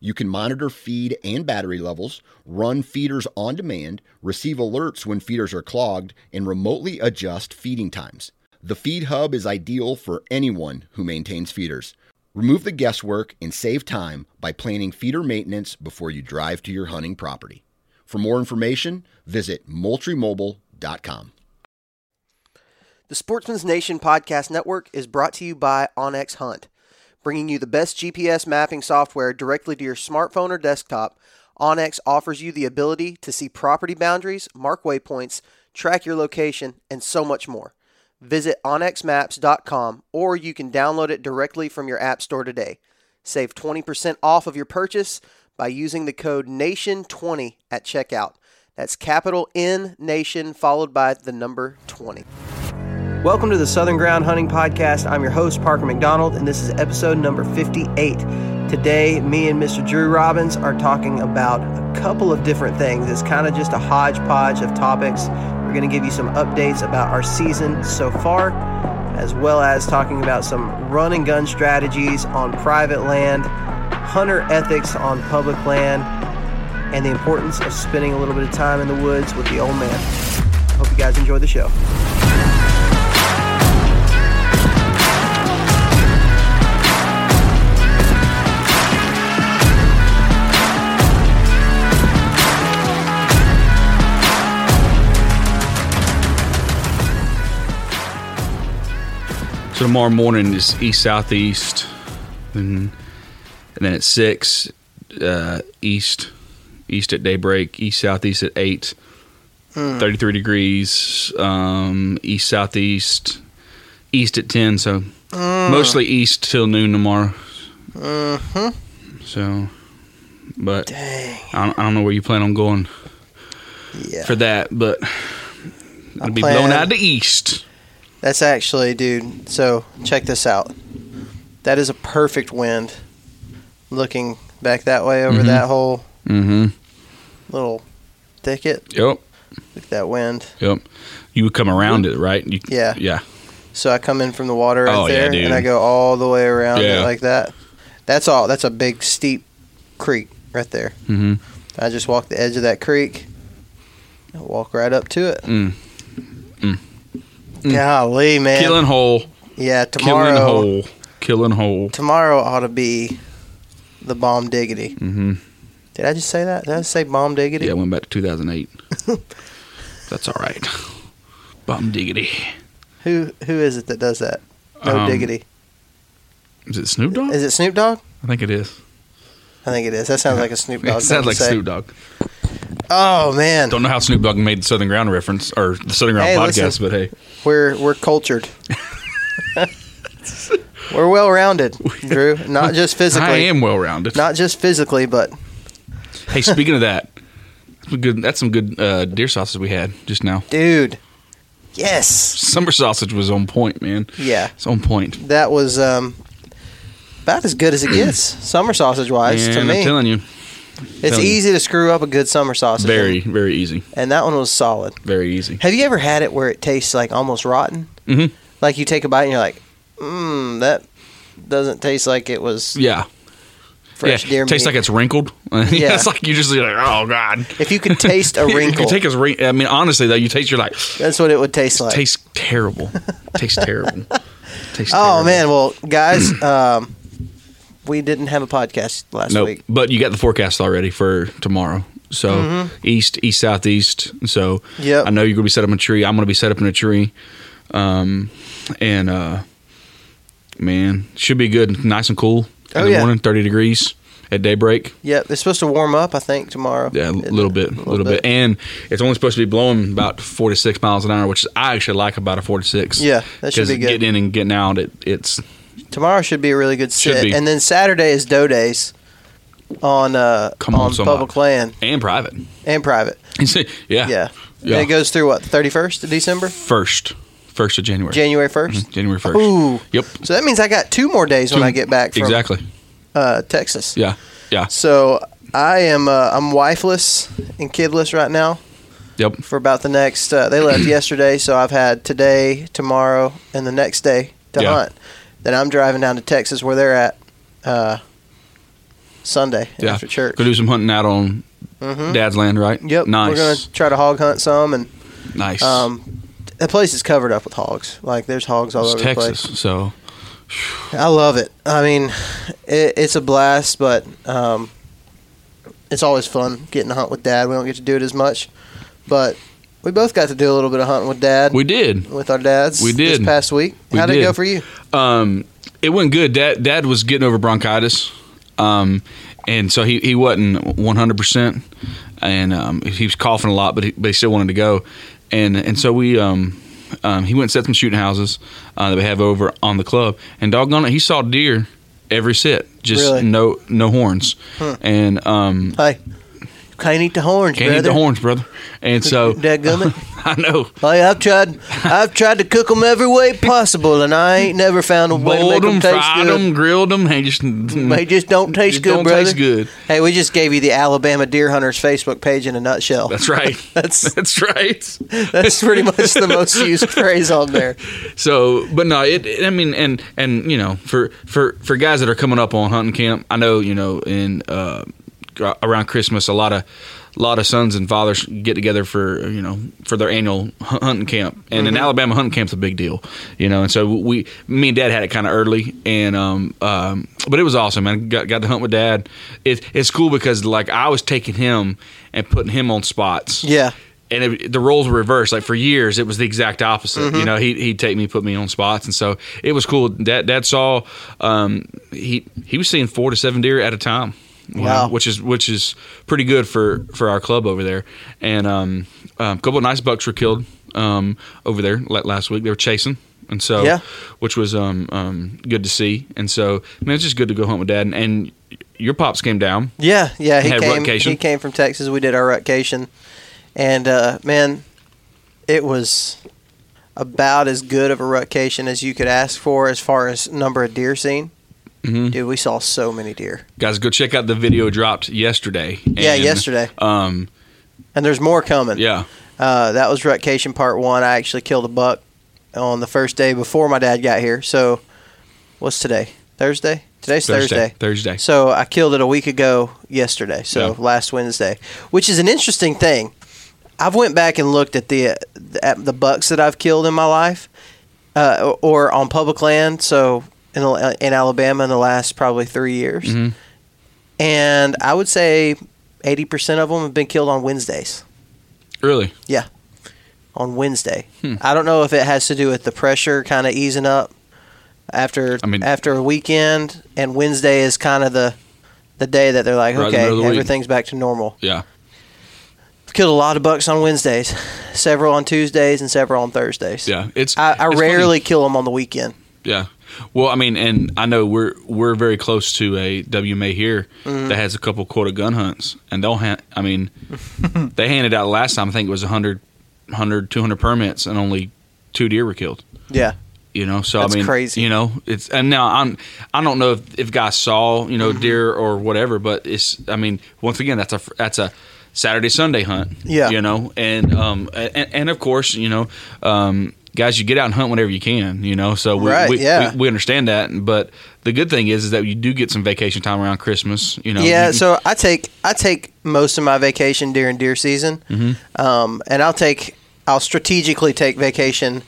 you can monitor feed and battery levels, run feeders on demand, receive alerts when feeders are clogged, and remotely adjust feeding times. The Feed Hub is ideal for anyone who maintains feeders. Remove the guesswork and save time by planning feeder maintenance before you drive to your hunting property. For more information, visit moultriemobile.com. The Sportsman's Nation Podcast Network is brought to you by onX Hunt bringing you the best GPS mapping software directly to your smartphone or desktop. onX offers you the ability to see property boundaries, mark waypoints, track your location, and so much more. Visit onxmaps.com or you can download it directly from your App Store today. Save 20% off of your purchase by using the code NATION20 at checkout. That's capital N Nation followed by the number 20. Welcome to the Southern Ground Hunting Podcast. I'm your host, Parker McDonald, and this is episode number 58. Today, me and Mr. Drew Robbins are talking about a couple of different things. It's kind of just a hodgepodge of topics. We're going to give you some updates about our season so far, as well as talking about some run and gun strategies on private land, hunter ethics on public land, and the importance of spending a little bit of time in the woods with the old man. Hope you guys enjoy the show. Tomorrow morning is east southeast, and, and then at six, uh, east east at daybreak, east southeast at eight, Hmm. 33 degrees, um, east southeast, east at ten. So Hmm. mostly east till noon tomorrow. Mm-hmm. So, but Dang. I don't, I don't know where you plan on going Yeah. for that, but it'll be blown out of the east. That's actually, dude. So check this out. That is a perfect wind. Looking back that way over Mhm. that whole Mm-hmm. little thicket. Yep. Look at that wind. Yep. You would come around it, right? You, Yeah. Yeah. So I come in from the water right Oh, there, dude. and I go all the way around it like that. That's all. That's a big steep creek right there. Mm-hmm. I just walk the edge of that creek. I walk right up to it. Mm. Golly, man. Killing hole. yeah, Killing tomorrow. hole. Killing hole. Tomorrow ought to be the bomb diggity. Mm-hmm. Did I just say that? Did I say bomb diggity? Yeah, I went back to 2008. That's all right. Bomb diggity. Who who is it that does that? No Um, diggity. Is it Snoop Dogg? Is it Snoop Dogg? I think it is. I think it is. That sounds like a Snoop Dogg. It sounds like say. Snoop Dogg. Oh man, Don't know how Snoop Dogg made the Southern Ground reference or the Southern Ground Hey, podcast, listen. but hey, we're we're cultured. we're well rounded, Drew. Not just physically. I am well rounded. Not just physically, but Hey, speaking of that, good. That's some good uh, deer sausage we had just now. dude. Yes. Summer sausage was on point, man. Yeah. It's on point. That was um about as good as it gets, summer sausage wise, to and me. I'm telling you, it's telling you. easy to screw up a good summer sausage. very, very easy. And that one was solid. Very easy. Have you ever had it where it tastes like almost rotten? Mhm. Like you take a bite and you're like, mmm, that doesn't taste like it was Yeah. fresh yeah. deer meat. Tastes like it's wrinkled. yeah. It's like you just like, oh god. if you could taste a You wrinkle, can take a wrin- I mean, honestly though, you taste. You're like, that's what it would taste like. tastes terrible. tastes terrible. Tastes oh terrible. man, well guys, um, we didn't have a podcast last Nope. week. But you got the forecast already for tomorrow. So Mhm. east, east, southeast. So Yep. I know you're gonna be set up in a tree. I'm gonna be set up in a tree. Um, and uh, man, should be good. Nice and cool in Oh, the yeah. morning. Thirty degrees at daybreak. Yep, it's supposed to warm up. I think tomorrow. Yeah, a little bit, a little, bit. and it's only supposed to be blowing about 46 miles an hour, which I actually like about a 46. Yeah, that should be good. Getting in and getting out, it, it's Tomorrow should be a really good Should sit, be. and then Saturday is doe days. on uh, Come on, on somebody. public land and private. and private. yeah, Yeah. Yeah. And it goes through what thirty first of December, First, first of January. January 1st January first. Ooh. Yep. So that means I got two more days when I get back from exactly. uh, Texas. Yeah. Yeah. So I am uh, I'm wifeless and kidless right now Yep. for about the next. Uh, they left yesterday, so I've had today, tomorrow, and the next day to Yeah. hunt. Then I'm driving down to Texas where they're at uh, Sunday Yeah. after church. Go do some hunting out on Mhm. Dad's land, right? Yep. Nice. We're gonna try to hog hunt some, and nice. um, the place is covered up with hogs. Like there's hogs all it's over Texas, the place. so I love it. I mean, it, it's a blast, but um, it's always fun getting to hunt with Dad. We don't get to do it as much, but we both got to do a little bit of hunting with Dad. we did. with our dads. We did. this past week. We How'd it go for you? Um, it went good. Dad, Dad was getting over bronchitis, um, and so he, he wasn't one hundred percent, and um, he was coughing a lot, but he, but he still wanted to go, and and so we um, um, he went and set some shooting houses uh, that we have over on the club, and doggone it, he saw deer every sit, just Really? no no horns, Huh. and um, Hey, can't eat the horns, can't brother. eat the horns, brother, and so Dadgummit. I know. Hey, I've tried. I've tried to cook them every way possible, and I ain't never found a way to Boiled make them them, taste fried good. them, grilled them. They just They just don't taste just good, don't brother. taste good. Hey, we just gave you the Alabama Deer Hunters Facebook page in a nutshell. That's right. That's- that's right. That's pretty much the most used phrase on there. So, but no, it, it- I mean, and and you know, for for for guys that are coming up on hunting camp, I know you know in uh, around Christmas, a lot of a lot of sons and fathers get together for you know for their annual hunting camp, and in Alabama hunting camp's a big deal, you know. And so we, me and Dad had it kind of early, and um, um, but it was awesome, man. Got got to hunt with Dad. It, it's cool because like I was taking him and putting him on spots, Yeah. and it, the roles were reversed. Like for years, it was the exact opposite. You know, he he'd take me, put me on spots, and so it was cool. Dad, Dad saw um, he he was seeing four to seven deer at a time. You know, Wow. which is which is pretty good for for our club over there. And um, um, a couple of nice bucks were killed um, over there last week. They were chasing. And so, Yeah. which was um, um, good to see. And so, man, it's just good to go hunt with dad. And, and your pops came down. Yeah, yeah. He Had came. rutcation? He came from Texas. We did our rutcation, and uh, man, it was about as good of a rutcation as you could ask for as far as number of deer seen. Mhm. Dude, we saw so many deer, Guys, go check out the video dropped yesterday. Yeah, yesterday. Um, and there's more coming. yeah, Uh, that was rutcation part one. I actually killed a buck on the first day before my dad got here. So, what's today? Thursday. Today's Thursday. Thursday. So I killed it a week ago yesterday. So Yeah. last Wednesday, which is an interesting thing. I've went back and looked at the at the bucks that I've killed in my life, uh, or on public land. So in in Alabama in the last probably three years, Mhm. and I would say eighty percent of them have been killed on Wednesdays. Really? Yeah, on Wednesday. Hmm. I don't know if it has to do with the pressure kind of easing up after I mean- after a weekend, and Wednesday is kind of the the day that they're like, Right in the okay, middle week. everything's back to normal. Yeah. Killed a lot of bucks on Wednesdays, several on Tuesdays, and several on Thursdays. Yeah. It's. I, I it's funny. rarely kill them on the weekend. Yeah. Well, I mean, and I know we're we're very close to a WMA here Mm-hmm. that has a couple quota gun hunts, and they'll. Ha- I mean, they handed out last time. I think it was 100, 100 200 permits, and only two deer were killed. Yeah, You know, so That's I mean, crazy. You know, it's and now I'm I don't know if, if guys saw you know Mm-hmm. deer or whatever, but it's I mean once again that's a that's a Saturday Sunday hunt. Yeah. you know, and um and, and of course you know um guys you get out and hunt whenever you can. You know, so we Right, we, yeah. we, we understand that, but the good thing is is that you do get some vacation time around Christmas. You know, yeah. You- So I take I take most of my vacation during deer season, Mm-hmm. um, and I'll take I'll strategically take vacation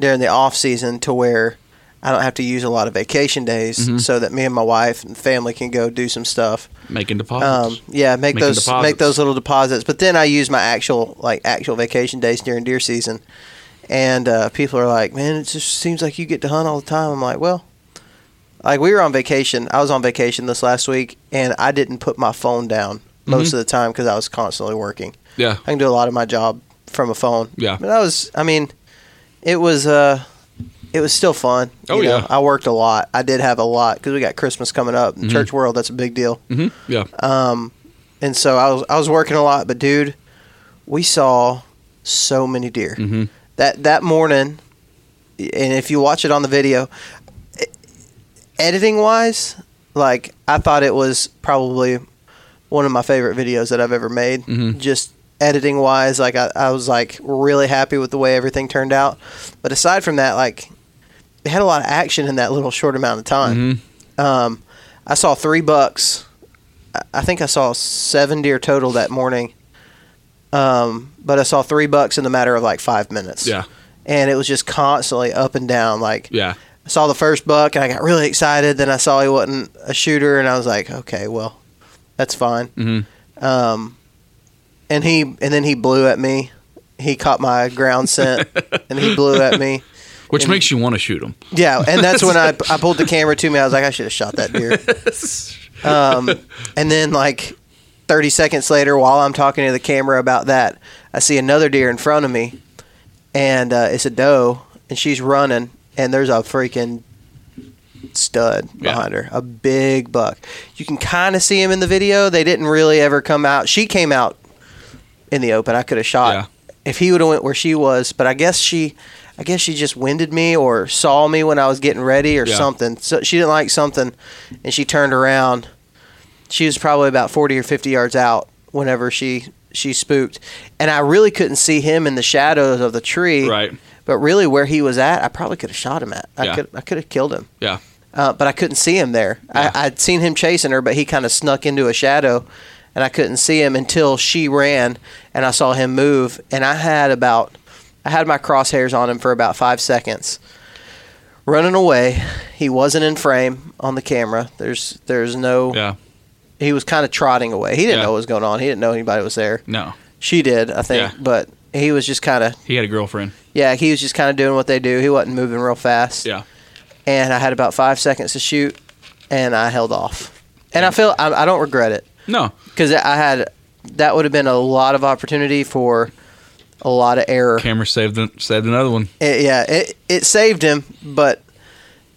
during the off season to where I don't have to use a lot of vacation days, Mm-hmm. so that me and my wife and family can go do some stuff. making deposits. Um, yeah, make Making those deposits. make those little deposits. But then I use my actual like actual vacation days during deer season, and uh, people are like, "Man, it just seems like you get to hunt all the time." I'm like, "Well." Like we were on vacation. I was on vacation this last week, and I didn't put my phone down most Mm-hmm. of the time because I was constantly working. yeah, I can do a lot of my job from a phone. Yeah. But I was, I mean, it was, uh, it was still fun. Oh, you know? yeah. I worked a lot. I did have a lot because we got Christmas coming up. Mm-hmm. Church world, that's a big deal. hmm Yeah. Um, And so I was I was working a lot, but dude, we saw so many deer. That that morning, and if you watch it on the video, editing wise, like I thought it was probably one of my favorite videos that I've ever made. Mhm. Just editing wise, like I, I was like really happy with the way everything turned out. But aside from that, like it had a lot of action in that little short amount of time. Mhm. Um, I saw three bucks. I think I saw seven deer total that morning. Um, but I saw three bucks in the matter of like five minutes. Yeah. And it was just constantly up and down. Like Yeah. I saw the first buck and I got really excited. Then I saw he wasn't a shooter and I was like, okay, well, that's fine. hmm Um, and he and then he blew at me. He caught my ground scent and he blew at me. Which And- makes you want to shoot him. Yeah, and that's when I I pulled the camera to me. I was like, I should have shot that deer. Um, and then like 30 seconds later, while I'm talking to the camera about that, I see another deer in front of me, and uh, it's a doe, and she's running, and there's a freaking stud Yeah. behind her, a big buck. You can kind of see him in the video. They didn't really ever come out. She came out in the open. I could have shot Yeah. if he would have went where she was, but I guess she. I guess she just winded me or saw me when I was getting ready or Yeah. something. So she didn't like something, and she turned around. She was probably about forty or fifty yards out whenever she she spooked, and I really couldn't see him in the shadows of the tree. Right. But really, where he was at, I probably could have shot him at. I Yeah. could I could have killed him. Yeah. Uh, but I couldn't see him there. Yeah. I, I'd seen him chasing her, but he kind of snuck into a shadow, and I couldn't see him until she ran, and I saw him move. And I had about, I had my crosshairs on him for about five seconds. Running away, he wasn't in frame on the camera. There's, there's no. Yeah. He was kind of trotting away. He didn't Yeah. know what was going on. He didn't know anybody was there. No. She did, I think, Yeah. but he was just kind of, He had a girlfriend. yeah, he was just kind of doing what they do. He wasn't moving real fast Yeah. and I had about five seconds to shoot, and I held off. And I feel I, I don't regret it No. because I had that would have been a lot of opportunity for a lot of error. Camera saved saved another one. It- yeah, it it saved him, but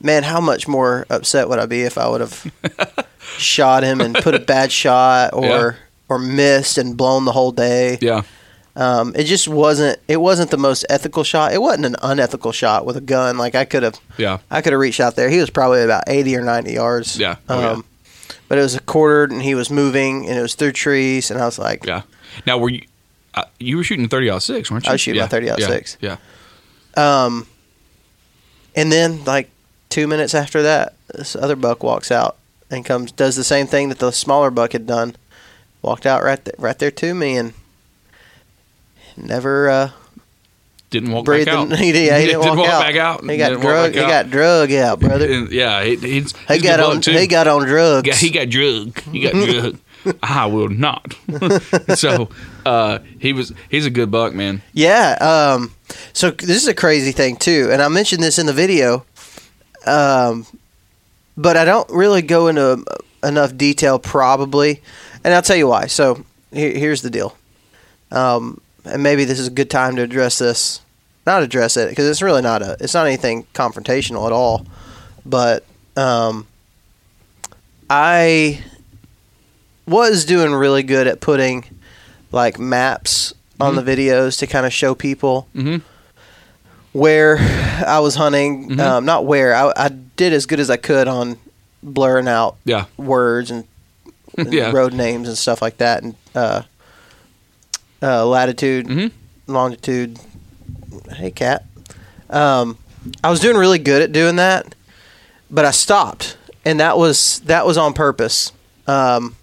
man, how much more upset would I be if I would have shot him and put a bad shot or Yeah. or missed and blown the whole day? Yeah. Um, it just wasn't. It wasn't the most ethical shot. It wasn't an unethical shot with a gun. Like I could have. Yeah. I could have reached out there. He was probably about 80 or 90 yards. Yeah. Oh, yeah. But it was a quartered and he was moving and it was through trees. And I was like, Yeah. Now, were you uh, you were shooting thirty aught six, weren't you? I was shooting my Yeah. 30 yeah. 06. Yeah. um, and then like two minutes after that, this other buck walks out and comes, does the same thing that the smaller buck had done. Walked out right, th- right there to me and never uh, Didn't walk back out. He, yeah, he didn't, walk, out. back out. He got drug. He out. got drug out, brother. And, yeah, he, he's, He he's a got on. too. He got on drugs. Yeah, he got drug. He got drug. I will not. so uh, he was. He's a good buck, man. Yeah. Um, so this is a crazy thing too, and I mentioned this in the video, um, but I don't really go into enough detail probably, and I'll tell you why. So here, here's the deal, um, and maybe this is a good time to address this. Not address it because it's really not a. It's not anything confrontational at all, but um, I was doing really good at putting like maps on the videos to kind of show people Mhm. Where I was hunting. Mhm. Um, not where I, I did as good as I could on blurring out Yeah. words and, and Yeah. road names and stuff like that, and uh, uh, latitude, Mhm. longitude. Hey, cat. Um, I was doing really good at doing that, but I stopped, and that was that was on purpose. Um,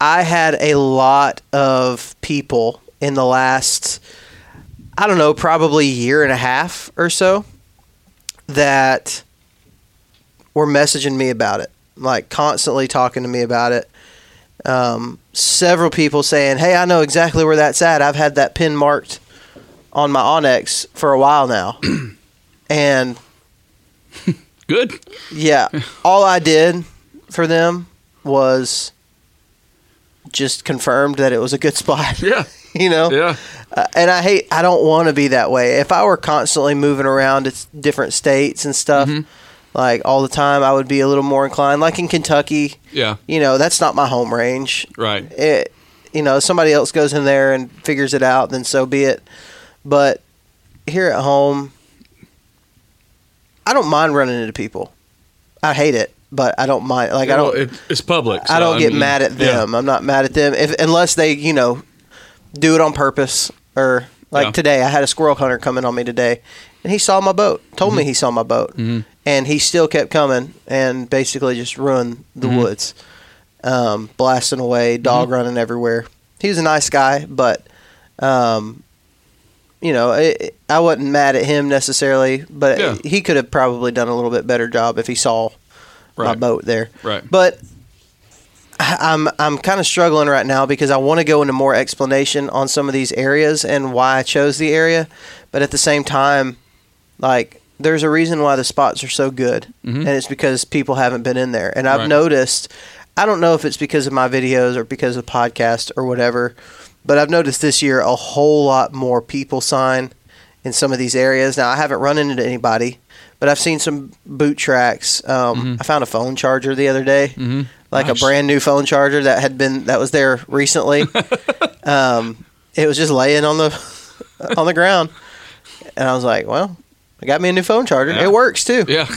I had a lot of people in the last, I don't know, probably a year and a half or so that were messaging me about it, like constantly talking to me about it. Um, several people saying, "Hey, I know exactly where that's at. I've had that pin marked on my onX for a while now," and Good. yeah, all I did for them was just confirmed that it was a good spot. Yeah. you know. Yeah. Uh, and I hate. I don't want to be that way. If I were constantly moving around to different states and stuff, Mm-hmm. like all the time, I would be a little more inclined. Like in Kentucky, Yeah. you know, that's not my home range. Right. It, you know, somebody else goes in there and figures it out, then so be it. But here at home, I don't mind running into people. I hate it, but I don't mind. Like I don't. it, it's public. I don't get mean, mad at yeah. them. I'm not mad at them if unless they, you know, do it on purpose or like Yeah. today. I had a squirrel hunter coming on me today, and he saw my boat. Told Mm-hmm. me he saw my boat, and he still kept coming and basically just ruined the Mm-hmm. woods, um, blasting away, dog running everywhere. He was a nice guy, but. Um, you know, it, I wasn't mad at him necessarily, but Yeah. he could have probably done a little bit better job if he saw my boat there. Right. But I'm I'm kind of struggling right now because I want to go into more explanation on some of these areas and why I chose the area, but at the same time, like there's a reason why the spots are so good, mm-hmm. and it's because people haven't been in there. And I've Right. noticed, I don't know if it's because of my videos or because of the podcast or whatever, but I've noticed this year a whole lot more people sign in some of these areas. Now I haven't run into anybody, but I've seen some boot tracks. Um, mm-hmm. I found a phone charger the other day, mm-hmm. Like Nice. a brand new phone charger that had been that was there recently. um, it was just laying on the on the ground, and I was like, "Well, I got me a new phone charger. Yeah. It works too." Yeah.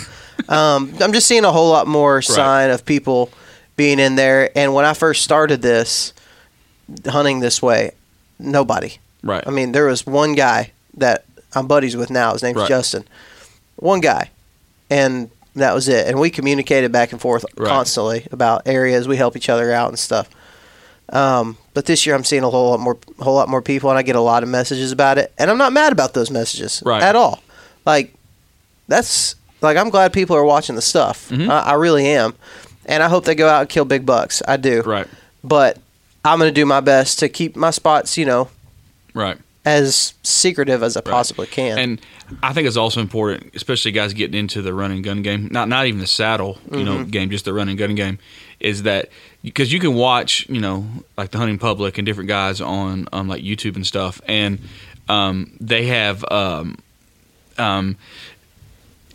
Um, I'm just seeing a whole lot more sign of people being in there. And when I first started this hunting this way, nobody. Right. I mean, there was one guy that I'm buddies with now. His name's Right. Justin. One guy, and that was it. And we communicated back and forth Right. constantly about areas. We help each other out and stuff. Um, but this year, I'm seeing a whole lot more, whole lot more people, and I get a lot of messages about it. And I'm not mad about those messages Right. at all. Like that's like I'm glad people are watching the stuff. Mm-hmm. I, I really am, and I hope they go out and kill big bucks. I do. Right. But I'm going to do my best to keep my spots, you know, Right. As secretive as I possibly can. And I think it's also important, especially guys getting into the run and gun game, not not even the saddle, you know, Mm-hmm. game, just the run and gun game, is that because you can watch, you know, like the hunting public and different guys on on like YouTube and stuff, and um, they have um, um,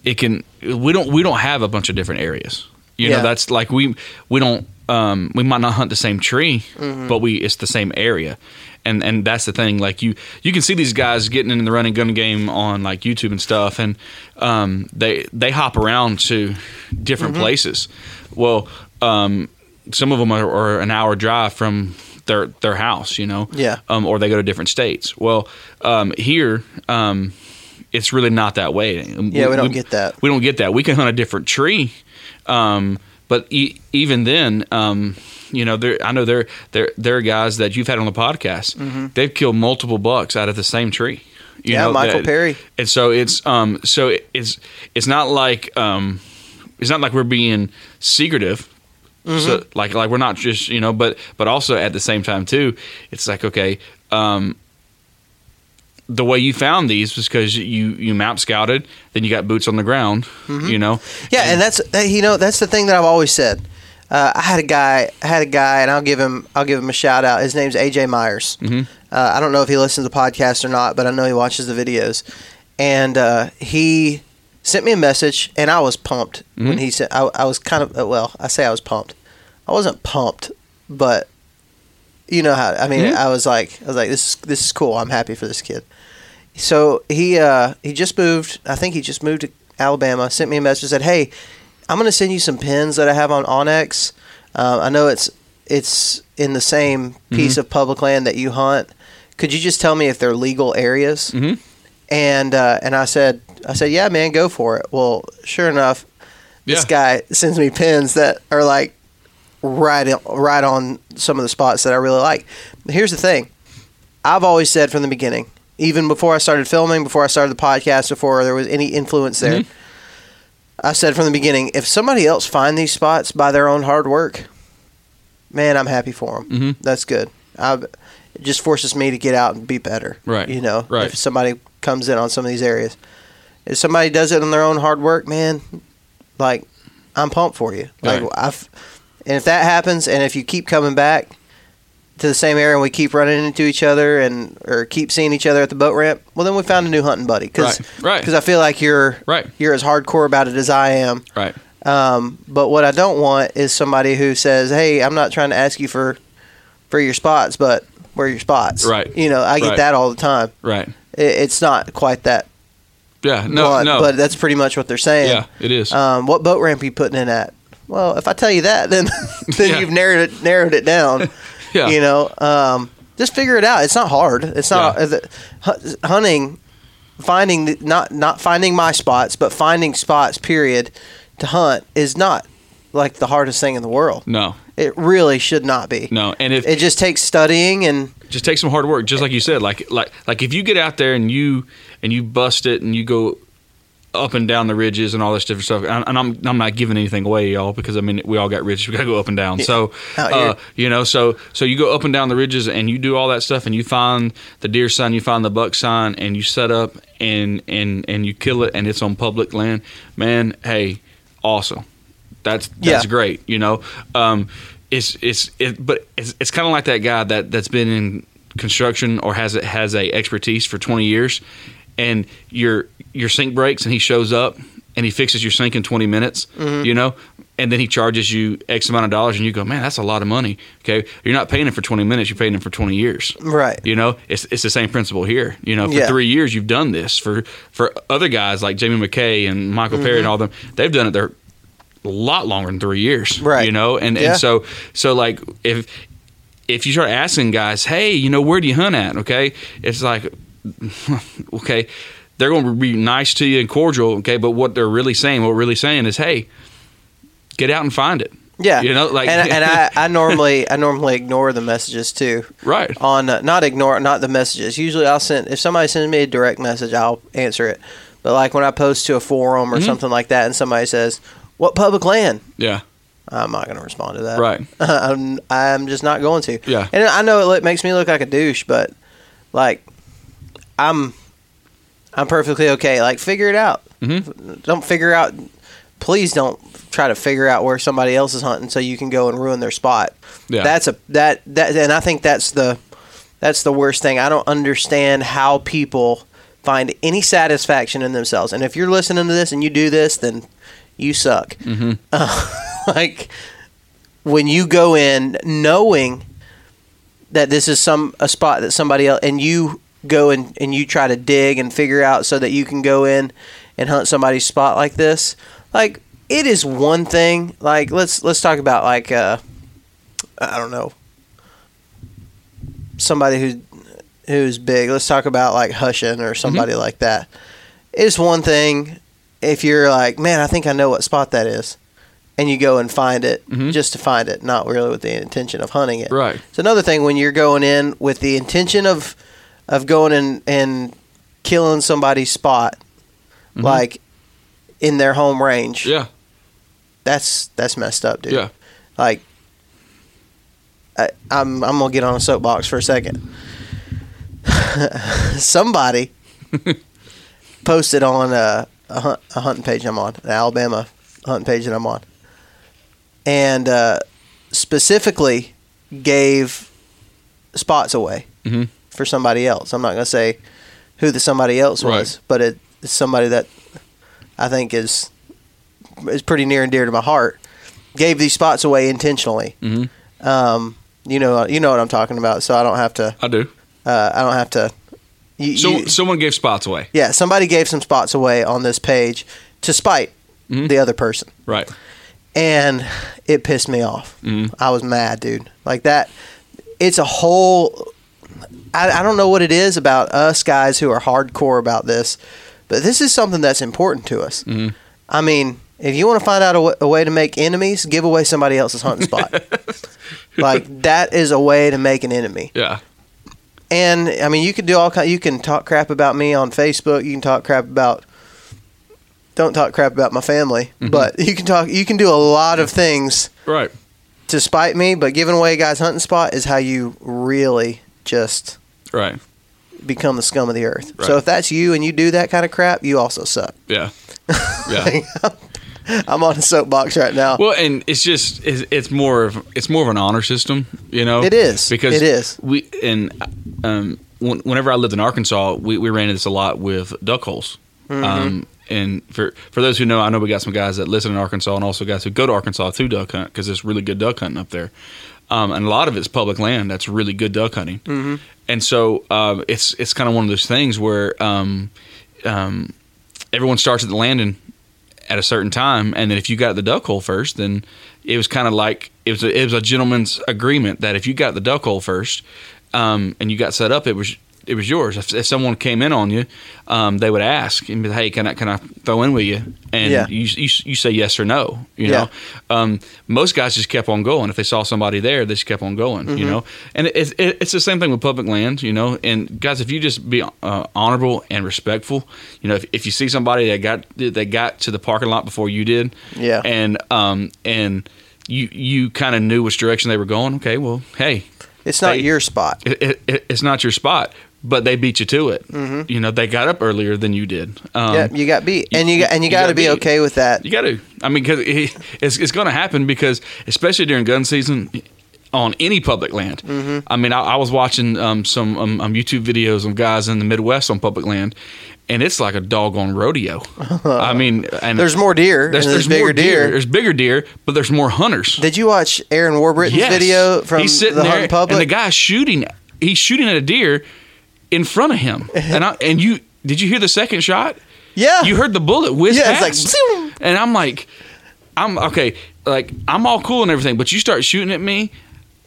it can we don't we don't have a bunch of different areas. You Yeah. know, that's like we we don't um, we might not hunt the same tree, Mm-hmm. but we it's the same area. And and that's the thing. Like you you can see these guys getting in the running gun game on like YouTube and stuff, and um, they they hop around to different Mm-hmm. places. Well, um, some of them are, are an hour drive from their their house, you know. Yeah. Um, or they go to different states. Well, um, here, um, it's really not that way. Yeah, we don't get that. We don't get that. We can hunt a different tree, um, but e- even then, um, you know, there. I know there there there are guys that you've had on the podcast. They've killed multiple bucks out of the same tree. You Mm-hmm. Yeah, know, Michael that- Perry. And so it's um so it's it's not like um it's not like we're being secretive. Mm-hmm. So like like we're not just you know, but but also at the same time too, it's like okay, um, the way you found these was because you you map scouted, then you got boots on the ground, Mm-hmm. you know. Yeah, and that's that, you know that's the thing that I've always said. Uh, I had a guy, I had a guy, and I'll give him, I'll give him a shout out. His name's AJ Myers. Uh, I don't know if he listens to the podcast or not, but I know he watches the videos. And uh, he sent me a message, and I was pumped when he said. I, I was kind of well, I say I was pumped. I wasn't pumped, but you know how. I mean, I was like, I was like, this is this is cool. I'm happy for this kid. So he uh, he just moved. I think he just moved to Alabama. Sent me a message said, "Hey, I'm going to send you some pins that I have on onX. Uh, I know it's it's in the same piece of public land that you hunt. Could you just tell me if they're legal areas?" Mhm. And uh, and I said I said, "Yeah, man, go for it." Well, sure enough, this Yeah. guy sends me pins that are like right right on some of the spots that I really like. Here's the thing. I've always said from the beginning, even before I started filming, before I started the podcast, before there was any influence there, I said from the beginning, if somebody else find these spots by their own hard work, man, I'm happy for them. Mhm. That's good. I, it just forces me to get out and be better. Right. You know, Right. if somebody comes in on some of these areas, if somebody does it on their own hard work, man, like I'm pumped for you. Like Right. I've, and if that happens, and if you keep coming back, to the same area and we keep running into each other and or keep seeing each other at the boat ramp, well then we found a new hunting buddy because Right, right. I feel like you're Right. you're as hardcore about it as I am. Right. Um, but what I don't want is somebody who says, "Hey, I'm not trying to ask you for for your spots, but where are your spots?" Right. You know, I get Right. that all the time. Right. It, it's not quite that, Yeah. No. but, no. but that's pretty much what they're saying. yeah, it is. Um, what boat ramp are you putting in at? Well, if I tell you that, then then Yeah. you've narrowed it narrowed it down. yeah. You know, um, just figure it out. It's not hard. It's not Yeah. uh, the- hunting, finding the, not not finding my spots, but finding spots. Period. To hunt is not like the hardest thing in the world. No. It really should not be. No. And if It just takes studying and just take some hard work, just like you said. Like like like if you get out there and you and you bust it and you go up and down the ridges and all this different stuff. And, and I'm I'm not giving anything away, y'all, because I mean we all got ridges. We got to go up and down. So uh, you know, so so you go up and down the ridges and you do all that stuff and you find the deer sign, you find the buck sign, and you set up and and and you kill it and it's on public land. Man, hey, awesome. That's that's Yeah. great. You know, um, it's it's it, but it's it's kind of like that guy that that's been in construction or has it has a expertise for 20 years and your your sink breaks and he shows up and he fixes your sink in 20 minutes Mm-hmm. you know and then he charges you x amount of dollars and you go man that's a lot of money okay you're not paying him for 20 minutes you're paying him for 20 years right. you know it's it's the same principle here you know for Yeah. 3 years you've done this for for other guys like Jamie McKay and Michael Perry and all them they've done it their a lot longer than 3 years Right. you know and Yeah. and so so like if if you start asking guys, hey, you know, where do you hunt at? Okay, it's like, okay, they're going to be nice to you and cordial. Okay, but what they're really saying, what we're really saying is, hey, get out and find it. Yeah. you know, like and, and I, I normally I normally ignore the messages too. right, on uh, not ignore not the messages. Usually I'll send if somebody sends me a direct message, I'll answer it. But like when I post to a forum or Mm-hmm. something like that, and somebody says, "What public land?" yeah, I'm not going to respond to that. right, I'm I'm just not going to. Yeah. And I know it makes me look like a douche, but like I'm I'm perfectly okay. Like figure it out. Mhm. Don't figure out. Please don't try to figure out where somebody else is hunting so you can go and ruin their spot. yeah, That's a that that and I think that's the that's the worst thing. I don't understand how people find any satisfaction in themselves. And if you're listening to this and you do this, then you suck. Mhm. Uh, like when you go in knowing that this is some a spot that somebody else and you go and, and you try to dig and figure out so that you can go in and hunt somebody's spot like this. Like it is one thing like let's let's talk about like uh i don't know somebody who who's big. Let's talk about like hushin or somebody like that. It's one thing if you're like man i think i know what spot that is and you go and find it Mhm. just to find it not really with the intention of hunting it. Right, it's another thing when you're going in with the intention of of going and and killing somebody's spot, Mhm. like in their home range. yeah, That's that's messed up, dude. yeah, Like, I, I'm I'm gonna get on a soapbox for a second. Somebody posted on a, a, hunt, a hunting page I'm on, an Alabama hunting page that I'm on, and uh, specifically gave spots away Mhm. For somebody else. I'm not gonna say who the somebody else was, Right. but it, it's somebody that I think is is pretty near and dear to my heart. Gave these spots away intentionally. hmm Um, you know, you know what I'm talking about. So I don't have to. I do. Uh, I don't have to. You, So you- someone gave spots away, yeah, somebody gave some spots away on this page to spite Mhm. the other person, right? and it pissed me off. Mhm. I was mad, dude. Like that. It's a whole. I, I don't know what it is about us guys who are hardcore about this, but this is something that's important to us. Mhm. I mean, if you want to find out a, w- a way to make enemies, give away somebody else's hunting spot. like that is a way to make an enemy. Yeah, And I mean, you can do all kind. You can talk crap about me on Facebook. You can talk crap about. Don't talk crap about my family, Mm-hmm. but you can talk. You can do a lot of things right. to spite me. But giving away a guy's hunting spot is how you really just Right. become the scum of the earth. Right. So if that's you and you do that kind of crap, you also suck. Yeah. Yeah. I'm on a soapbox right now. Well, and it's just it's, it's more of it's more of an honor system, you know. It is. because It is. We and um, when- whenever I lived in Arkansas, we, we ran into this a lot with duck holes. Mm-hmm. Um, and for for those who know, I know we got some guys that listen in Arkansas, and also guys who go to Arkansas to duck hunt because there's really good duck hunting up there. Um, and a lot of it's public land that's really good duck hunting. Mm-hmm. And so um, it's it's kind of one of those things where um, um, everyone starts at the landing at a certain time, and then if you got the duck hole first, then it was kind of like it was a, it was a gentleman's agreement that if you got the duck hole first, um, and you got set up, it was it was yours. If, if someone came in on you, um, they would ask and be, "Hey, can I can I throw in with you?" And Yeah. you, you you say yes or no. You Yeah. know, um, most guys just kept on going. If they saw somebody there, they just kept on going. You Mm-hmm. know, and it, it, it's the same thing with public land. You know, and guys, if you just be uh, honorable and respectful, you know, if, if you see somebody that got that got to the parking lot before you did, Yeah. and um and you you kind of knew which direction they were going. Okay, well, hey, it's not they- your spot. it, it- it's not your spot, but they beat you to it. Mm-hmm. You know, they got up earlier than you did. Um, yeah, you got beat, and you got and you, you got to be beat. okay with that. You got to. I mean, because it, it's it's going to happen because especially during gun season on any public land. Mm-hmm. I mean, I, I was watching um, some um, um, YouTube videos of guys in the Midwest on public land, and it's like a doggone rodeo. I mean, and There's more deer. there's, there's, there's bigger more deer. There's bigger deer, but there's more hunters. Did you watch Aaron Warbritton's Yes. video from he's sitting the there, public? and the guy's shooting. He's shooting at a deer in front of him, and I, and you did you hear the second shot? yeah, You heard the bullet whiz Yeah, it's like, and I'm like, I'm okay, like I'm all cool and everything, but you start shooting at me.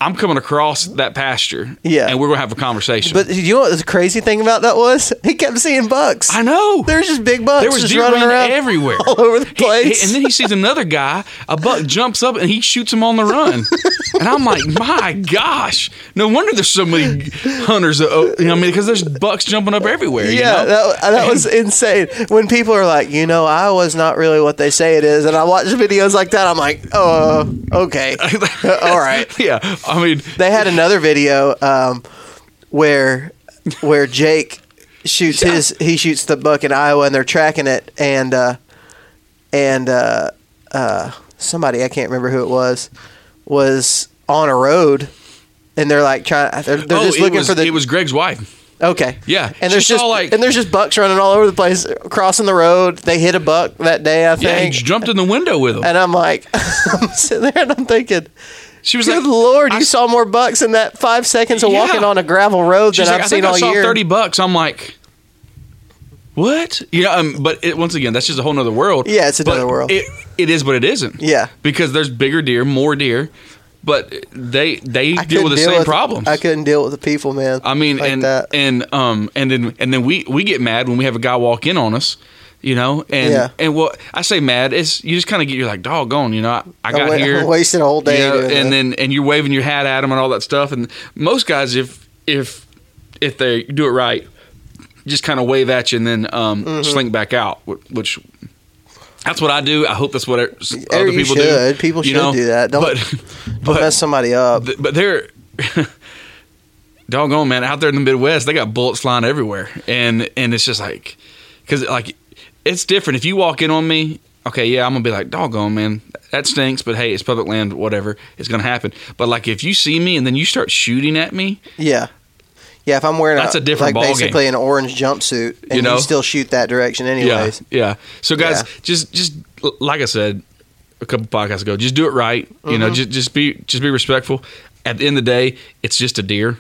I'm coming across that pasture, Yeah. and we're gonna have a conversation. But you know what the crazy thing about that was? He kept seeing bucks. I know There's just big bucks there was just deer running around everywhere, all over the place. he- and then he sees another guy. A buck jumps up and he shoots him on the run. and I'm like, my gosh! No wonder there's so many hunters. uh, oh, You know, I mean, because there's bucks jumping up everywhere. you yeah, know? that, that was insane. When people are like, you know, Iowa's not really what they say it is, and I watch videos like that, I'm like, oh, okay, all right. yeah, I mean, They had another video um, where where Jake shoots his he shoots the buck in Iowa and they're tracking it and uh, and uh, uh, somebody I can't remember who it was was on a road and they're like trying they're, they're oh, just looking was, for the it was Greg's wife. okay. Yeah, and there's just like- and there's just bucks running all over the place crossing the road. They hit a buck that day I Yeah, he think. jumped in the window with him. and I'm like I'm sitting there and I'm thinking She was Good like, lord, you I- saw more bucks in that five seconds of Yeah. walking on a gravel road She's than like, I've I seen think I saw year. thirty bucks. I'm like, what? Yeah, um, but it, once again, that's just a whole other world. Yeah, it's another But world. It, it is, but it isn't. Yeah. because there's bigger deer, more deer, but they they I deal with the couldn't same problems. I couldn't deal with the people, man. I mean, like and that. and um and then and then we we get mad when we have a guy walk in on us. You know, and Yeah. and what I say, mad is you just kind of get you're like doggone. You know, I, I got here, wasted a whole day you know, and that. then and you're waving your hat at them and all that stuff. And most guys, if if if they do it right, just kind of wave at you and then um, Mm-hmm. slink back out, which that's what I do. I hope that's what other people should. do. People you should know? do that. Don't- but Don't but mess somebody up. th- but they're doggone man out there in the Midwest. They got bullets flying everywhere, and and it's just like because like it's different. If you walk in on me, okay, yeah, I'm gonna be like doggone man, that stinks. But hey, it's public land, whatever. It's gonna happen. But like if you see me and then you start shooting at me, Yeah. Yeah, if I'm wearing That's a different like ball basically an orange jumpsuit and You you, know? still shoot that direction anyways. Yeah, yeah. So guys, Yeah. just just like I said a couple podcasts ago, just do it right. You know, Mm-hmm. just just be just be respectful. At the end of the day, it's just a deer.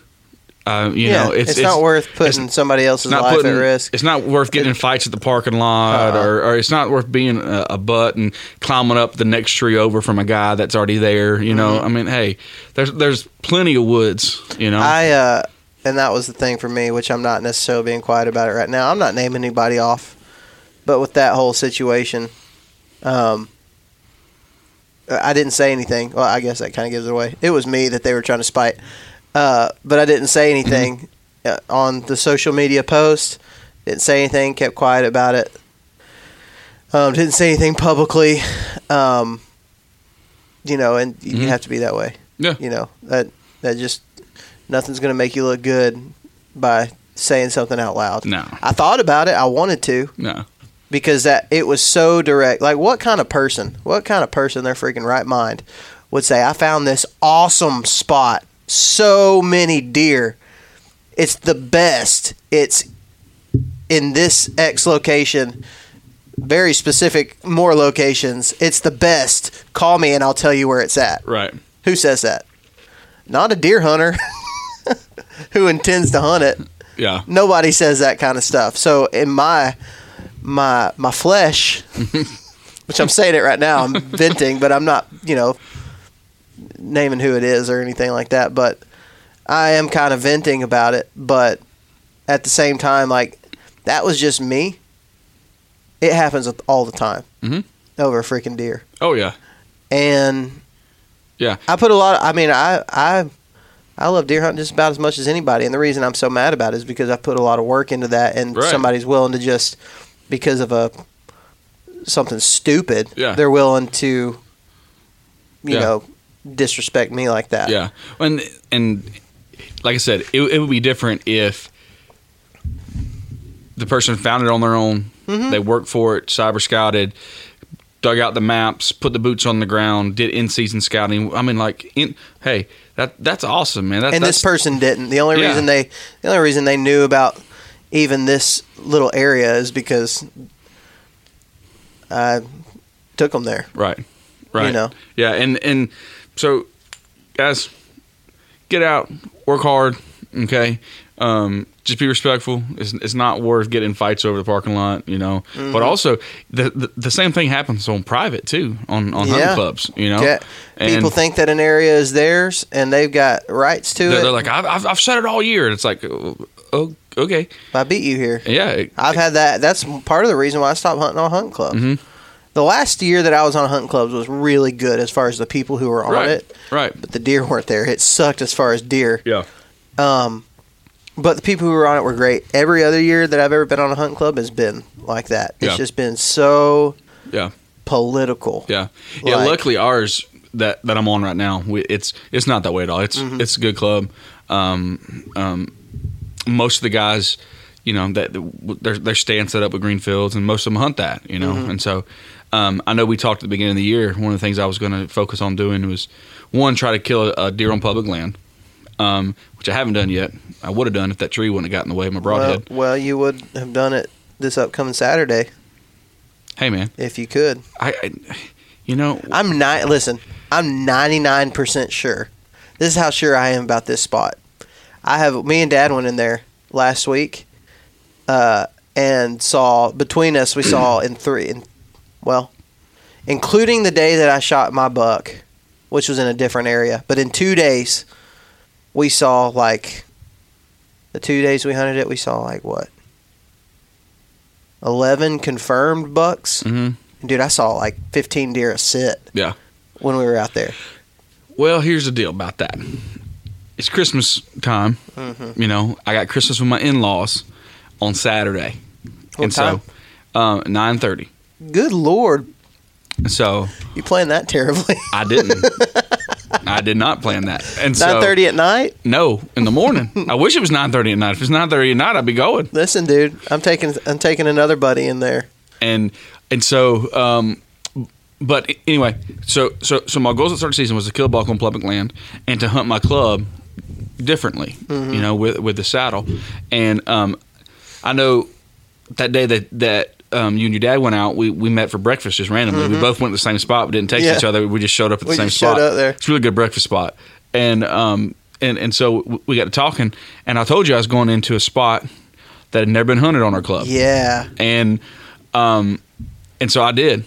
Uh, you yeah, know, it's, not worth putting somebody else's not life putting, at risk. It's not worth getting in fights at the parking lot, Uh-uh. or, or it's not worth being a, a butt and climbing up the next tree over from a guy that's already there. You know, Mm-hmm. I mean, hey, there's there's plenty of woods. You know, I uh and that was the thing for me, which I'm not necessarily being quiet about it right now. I'm not naming anybody off, but with that whole situation, um, I didn't say anything. Well, I guess that kind of gives it away. It was me that they were trying to spite, uh, but I didn't say anything uh, on the social media post. Didn't say anything. Kept quiet about it. Um, didn't say anything publicly. Um, you know, and you Mhm. have to be that way yeah, you know that that just nothing's going to make you look good by saying something out loud. no, I thought about it. I wanted to, no. because that it was so direct. Like, what kind of person? What kind of person in their freaking right mind would say, "I found this awesome spot, so many deer. It's the best. It's in this X location." Very specific, more locations. It's the best. Call me and I'll tell you where it's at. Right. Who says that? Not a deer hunter who intends to hunt it. Yeah. Nobody says that kind of stuff. So in my my my flesh, which I'm saying it right now, I'm venting, but I'm not, you know, naming who it is or anything like that. But I am kind of venting about it. But at the same time, like that was just me. It happens all the time Mhm. over a freaking deer, Oh yeah. and Yeah. I put a lot. I mean, I I I love deer hunting just about as much as anybody, and the reason I'm so mad about it is because I put a lot of work into that, and Right. somebody's willing to just because of a something stupid, Yeah. they're willing to, you Yeah. know, disrespect me like that. Yeah, and and like I said, it, it would be different if the person found it on their own. Mm-hmm. They worked for it, cyber scouted, dug out the maps, put the boots on the ground, did in season scouting. I mean, like, in, hey, that that's awesome, man. That, and that's, this person didn't. The only Yeah. reason they the only reason they knew about even this little area is because I took them there. right, right, You know. yeah, and and so guys, get out, work hard, okay. Um, just be respectful. It's, it's not worth getting fights over the parking lot, you know. Mm-hmm. But also, the, the the same thing happens on private too, on on Yeah. hunting clubs, you know. Yeah. People think that an area is theirs and they've got rights to they're, it. they're like, I've, I've I've said it all year, and it's like, oh, okay, I beat you here. yeah, I've had that. That's part of the reason why I stopped hunting on hunting clubs. Mhm. The last year that I was on hunting clubs was really good as far as the people who were on right, it, right, but the deer weren't there. It sucked as far as deer. yeah, Um, but the people who were on it were great. Every other year that I've ever been on a hunting club has been like that. It's Yeah. just been so yeah. political. Yeah, yeah. Like- luckily, ours that that I'm on right now, we, it's it's not that way at all. It's Mm-hmm. it's a good club. Um, um, most of the guys, you know, that they're they're staying set up with green fields, and most of them hunt that, you know. Mm-hmm. And so, um, I know we talked at the beginning of the year. One of the things I was going to focus on doing was one, try to kill a, a deer on public land, um, which I haven't done yet. I would have done if that tree wouldn't have got in the way of my Well, broadhead. well, you would have done it this upcoming Saturday hey, man, if you could. I, I you know, I'm not. Listen, I'm 99 percent sure. This is how sure I am about this spot. I have me and Dad went in there last week, uh, and saw between us we saw in three, in, well, including the day that I shot my buck, which was in a different area, but in two days, we saw like the two days we hunted it, we saw like what. 11 confirmed bucks. mhm, Dude, I saw like 15 deer a sit yeah. when we were out there. Well, here's the deal about that. It's Christmas time. Mm-hmm. You know, I got Christmas with my in-laws on Saturday, What and time? so um, nine thirty. Good lord, So you planned that terribly. I didn't. I did not plan that. And so Nine thirty at night. no, in the morning. I wish it was nine thirty at night. If it's nine thirty at night, I'd be going. Listen, dude, I'm taking I'm taking another buddy in there. and and so um but anyway so so so my goals at start of season was to kill a buck on public land and to hunt my club differently you know with with the saddle and um i know that day that that um, you and your dad went out. We, we met for breakfast just randomly. We both went to the same spot, but didn't text Yeah. each other. We just showed up at the We same just showed spot. up there. It's a really good breakfast spot, and um and and so we got to talking, and I told you I was going into a spot that had never been hunted on our club Yeah, and um and so I did.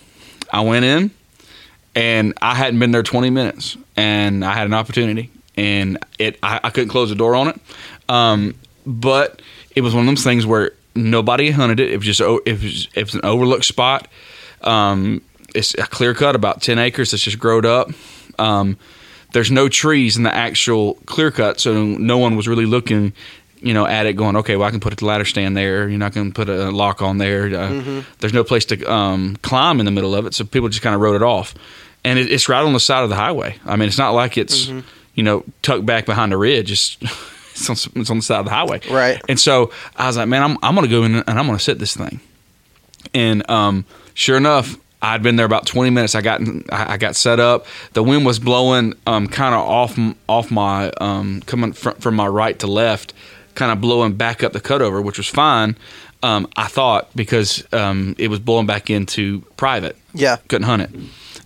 I went in and I hadn't been there 20 minutes and I had an opportunity and it I, I couldn't close the door on it. Um but it was one of those things where nobody hunted it. It was just o- it was it was an overlooked spot. Um it's a clear cut about 10 acres that's just growed up. Um there's no trees in the actual clear cut, so no one was really looking, you know, at it going, okay, well, I can put a ladder stand there. You're not going to put a lock on there. Uh, There's no place to um, climb in the middle of it, so people just kind of wrote it off. And it, it's right on the side of the highway. I mean, it's not like it's, you know, tucked back behind a ridge. It's, it's, on, it's on the side of the highway. Right. And so I was like, man, I'm, I'm going to go in and I'm going to sit this thing. and um, sure enough, I'd been there about 20 minutes. I got I I got set up. The wind was blowing um, kind of off off my um, coming fr- from my right to left, kind of blowing back up the cutover, which was fine. Um, I thought because um, it was blowing back into private. Yeah. couldn't hunt it.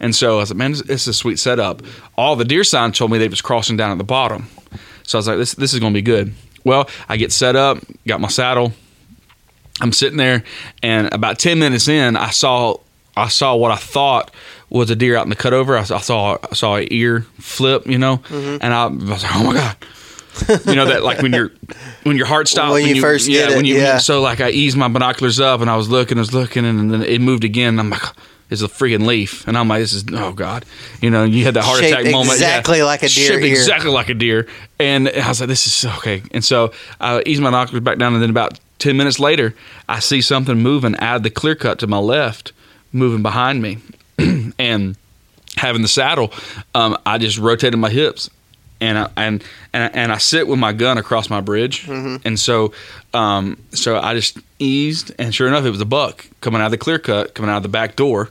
And so I was like, man, is a sweet setup. All the deer sign told me they was crossing down at the bottom. So I was like, this this is going to be good. Well, I get set up, got my saddle. I'm sitting there, and about ten minutes in, I saw I saw what I thought was a deer out in the cutover. I, saw- I saw I saw an ear flip, you know, mm-hmm. and I was like, oh my god. you know that like when you're when your heart stops When you first yeah get it, when you yeah. so like I eased my binoculars up and I was looking I was looking and then it moved again and I'm like it's a freaking leaf. And I'm like this is oh god. You know you had that heart Shaped attack moment. Exactly like a deer Shaped exactly like a deer. And I was like this is okay. And so I eased my binoculars back down. And then about 10 minutes later I see something moving out of the clear cut to my left moving behind me. And having the saddle, um, I just rotated my hips, and I, and and and I sit with my gun across my bridge, and so um, so I just eased, and sure enough, it was a buck coming out of the clear cut, coming out of the back door,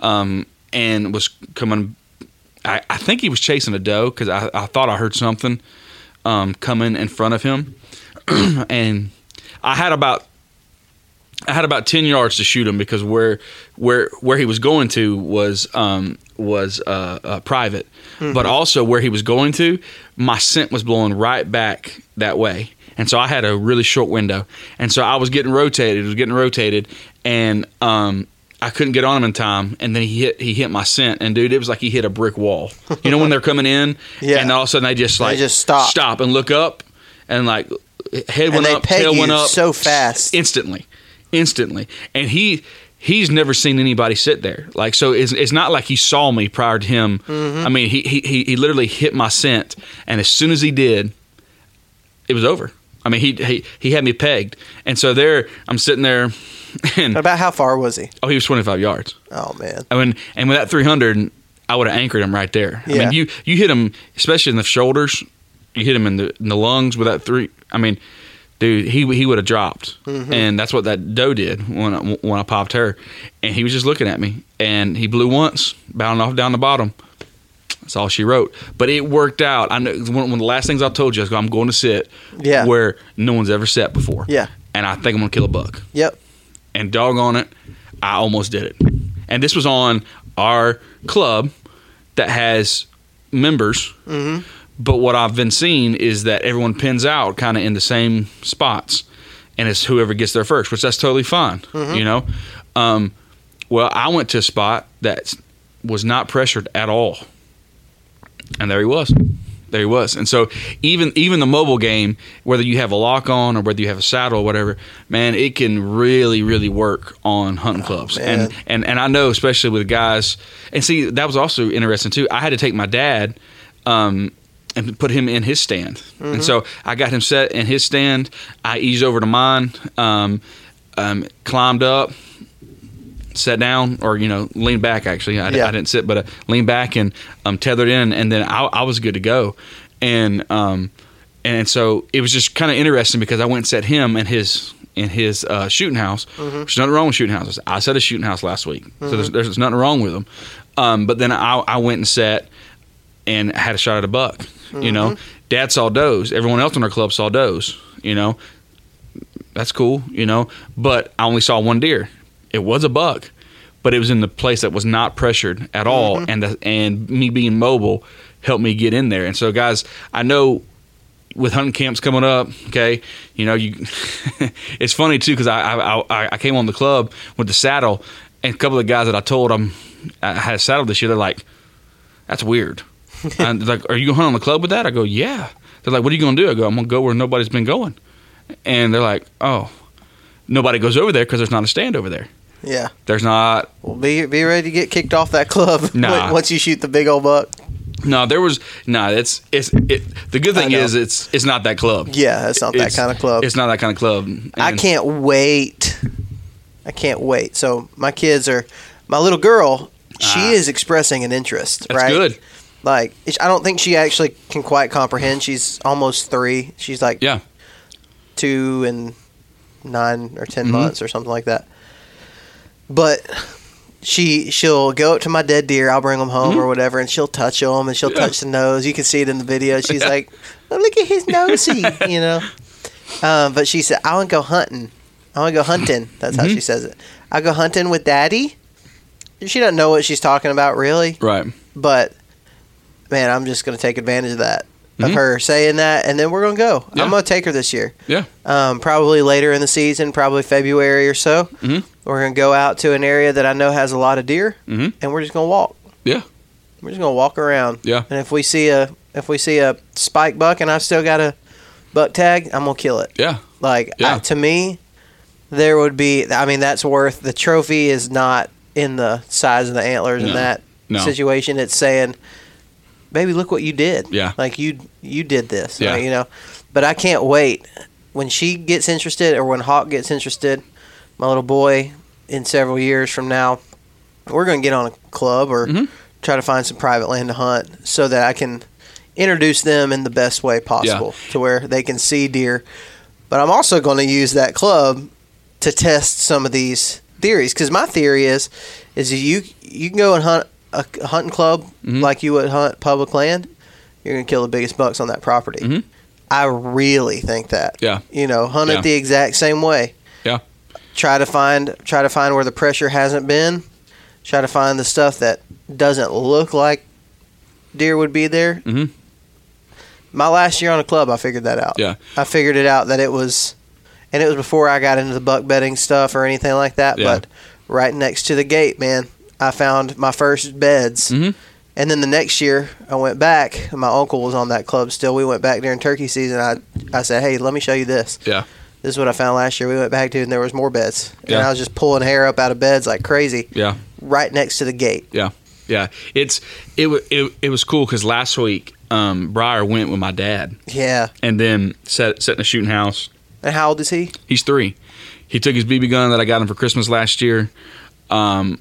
um, and was coming. I, I think he was chasing a doe because I, I thought I heard something um, coming in front of him, and I had about I had about ten yards to shoot him because where where where he was going to was um, was uh, uh, private, but also where he was going to, my scent was blowing right back that way, and so I had a really short window, and so I was getting rotated, was getting rotated, and um, I couldn't get on him in time, and then he hit he hit my scent, and dude, it was like he hit a brick wall. You know when they're coming in, Yeah. and all of a sudden they just like just stop. stop and look up, and like head went they up, tail went up so fast. instantly, instantly, and he he's never seen anybody sit there. Like so, it's, it's not like he saw me prior to him. Mm-hmm. I mean, he, he he literally hit my scent, and as soon as he did, it was over. I mean, he he he had me pegged, and so there I'm sitting there, and About how far was he? oh, he was 25 yards. Oh man. I mean, and with that 300, I would have anchored him right there. Yeah. I mean, you you hit him, especially in the shoulders. You hit him in the in the lungs with that three. I mean, dude, he he would have dropped, and that's what that doe did when I, when I popped her, and he was just looking at me, and he blew once, bounding off down the bottom. That's all she wrote, but it worked out. I know one, of the last things I told you, I was I'm going to sit Yeah. where no one's ever sat before. Yeah. and I think I'm gonna kill a buck Yep. and doggone it, I almost did it. And this was on our club that has members. Mm-hmm. But what I've been seeing is that everyone pins out kind of in the same spots, and it's whoever gets there first, which that's totally fine. Mm-hmm. You know, um, well, I went to a spot that was not pressured at all, and there he was. There he was. And so even even the mobile game, whether you have a lock on or whether you have a saddle or whatever, man, it can really, really work on hunting clubs. man. and and and I know especially with guys and see that was also interesting too. I had to take my dad um and put him in his stand. And so I got him set in his stand. I eased over to mine, um, um, climbed up, sat down, or you know, leaned back. Actually, I, Yeah. I didn't sit, but uh, leaned back and um, tethered in, and then I, I was good to go. And um, and so it was just kind of interesting because I went and set him in his in his uh, shooting house. There's nothing wrong with shooting houses. I set a shooting house last week, so there's, there's nothing wrong with them. Um, but then I, I went and set and had a shot at a buck. You know, mm-hmm. Dad saw does. Everyone else in our club saw does. You know, that's cool. You know, but I only saw one deer. It was a buck, but it was in the place that was not pressured at all, mm-hmm. and the, and me being mobile helped me get in there. And so, guys, I know with hunting camps coming up, okay, you know, you it's funny too because I, I I I came on the club with the saddle, and a couple of the guys that I told them I had a saddle this year, they're like, "That's weird." and like, "Are you gonna hunt on the club with that?" I go, "Yeah." They're like, "What are you gonna do?" I go, "I'm gonna go where nobody's been going," and they're like, "Oh." Nobody goes over there because there's not a stand over there. Yeah. There's not Well, be be ready to get kicked off that club Nah. once you shoot the big old buck. no. There was no. It's it's it. The good thing is it's it's not that club. Yeah, that's not that It's- kind of club. It's not that kind of club. I can't wait. I can't wait. So my kids are, my little girl, she Ah. is expressing an interest. That's right? good. Like I don't think she actually can quite comprehend. She's almost three. She's like Yeah. two and nine or 10 Mhm. months or something like that. but she she'll go up to my dead deer. I'll bring them home Mm-hmm. or whatever, and she'll touch them and she'll touch the nose. You can see it in the video. She's like, oh, "Look at his nosy," you know. Um, but she said, "I want to go hunting. I want to go hunting." That's Mm-hmm. how she says it. I go hunting with Daddy. She doesn't know what she's talking about, really. Right. But man, I'm just going to take advantage of that, of Mhm. her saying that, and then we're going to go. Yeah. I'm going to take her this year. Yeah. Um, probably later in the season, probably February or so. Mhm. We're going to go out to an area that I know has a lot of deer, Mhm. and we're just going to walk. Yeah. We're just going to walk around. Yeah. And if we see a if we see a spike buck and I still got a buck tag, I'm gonna kill it. Yeah. Like Yeah. I, to me, there would be. I mean, that's worth the trophy is not in the size of the antlers in that No. situation. It's saying, "Baby, look what you did." Yeah. Like you you did this. Yeah. Like, you know. But I can't wait when she gets interested or when Hawk gets interested. My little boy, in several years from now, we're gonna get on a club or Mhm. try to find some private land to hunt so that I can introduce them in the best way possible to where they can see deer. But I'm also going to use that club to test some of these theories because my theory is is you you can go and hunt a, hunting club Mhm. like you would hunt public land. You're going to kill the biggest bucks on that property. Mhm. I really think that. Yeah. You know, hunt Yeah. it the exact same way. Yeah. Try to find try to find where the pressure hasn't been. Try to find the stuff that doesn't look like deer would be there. Mhm. My last year on a club, I figured that out. Yeah. I figured it out that it was, and it was before I got into the buck bedding stuff or anything like that. Yeah. But right next to the gate, man, I found my first beds. Mhm. And then the next year, I went back. My uncle was on that club still. We went back during turkey season. I I said, "Hey, let me show you this. Yeah. This is what I found last year." We went back to, and there was more beds. Yeah. And I was just pulling hair up out of beds like crazy, Yeah. right next to the gate. Yeah, yeah. It's it it, it was cool because last week, um, Briar went with my dad, Yeah. and then set set in a shooting house. And how old is he? He's three. He took his BB gun that I got him for Christmas last year. Um,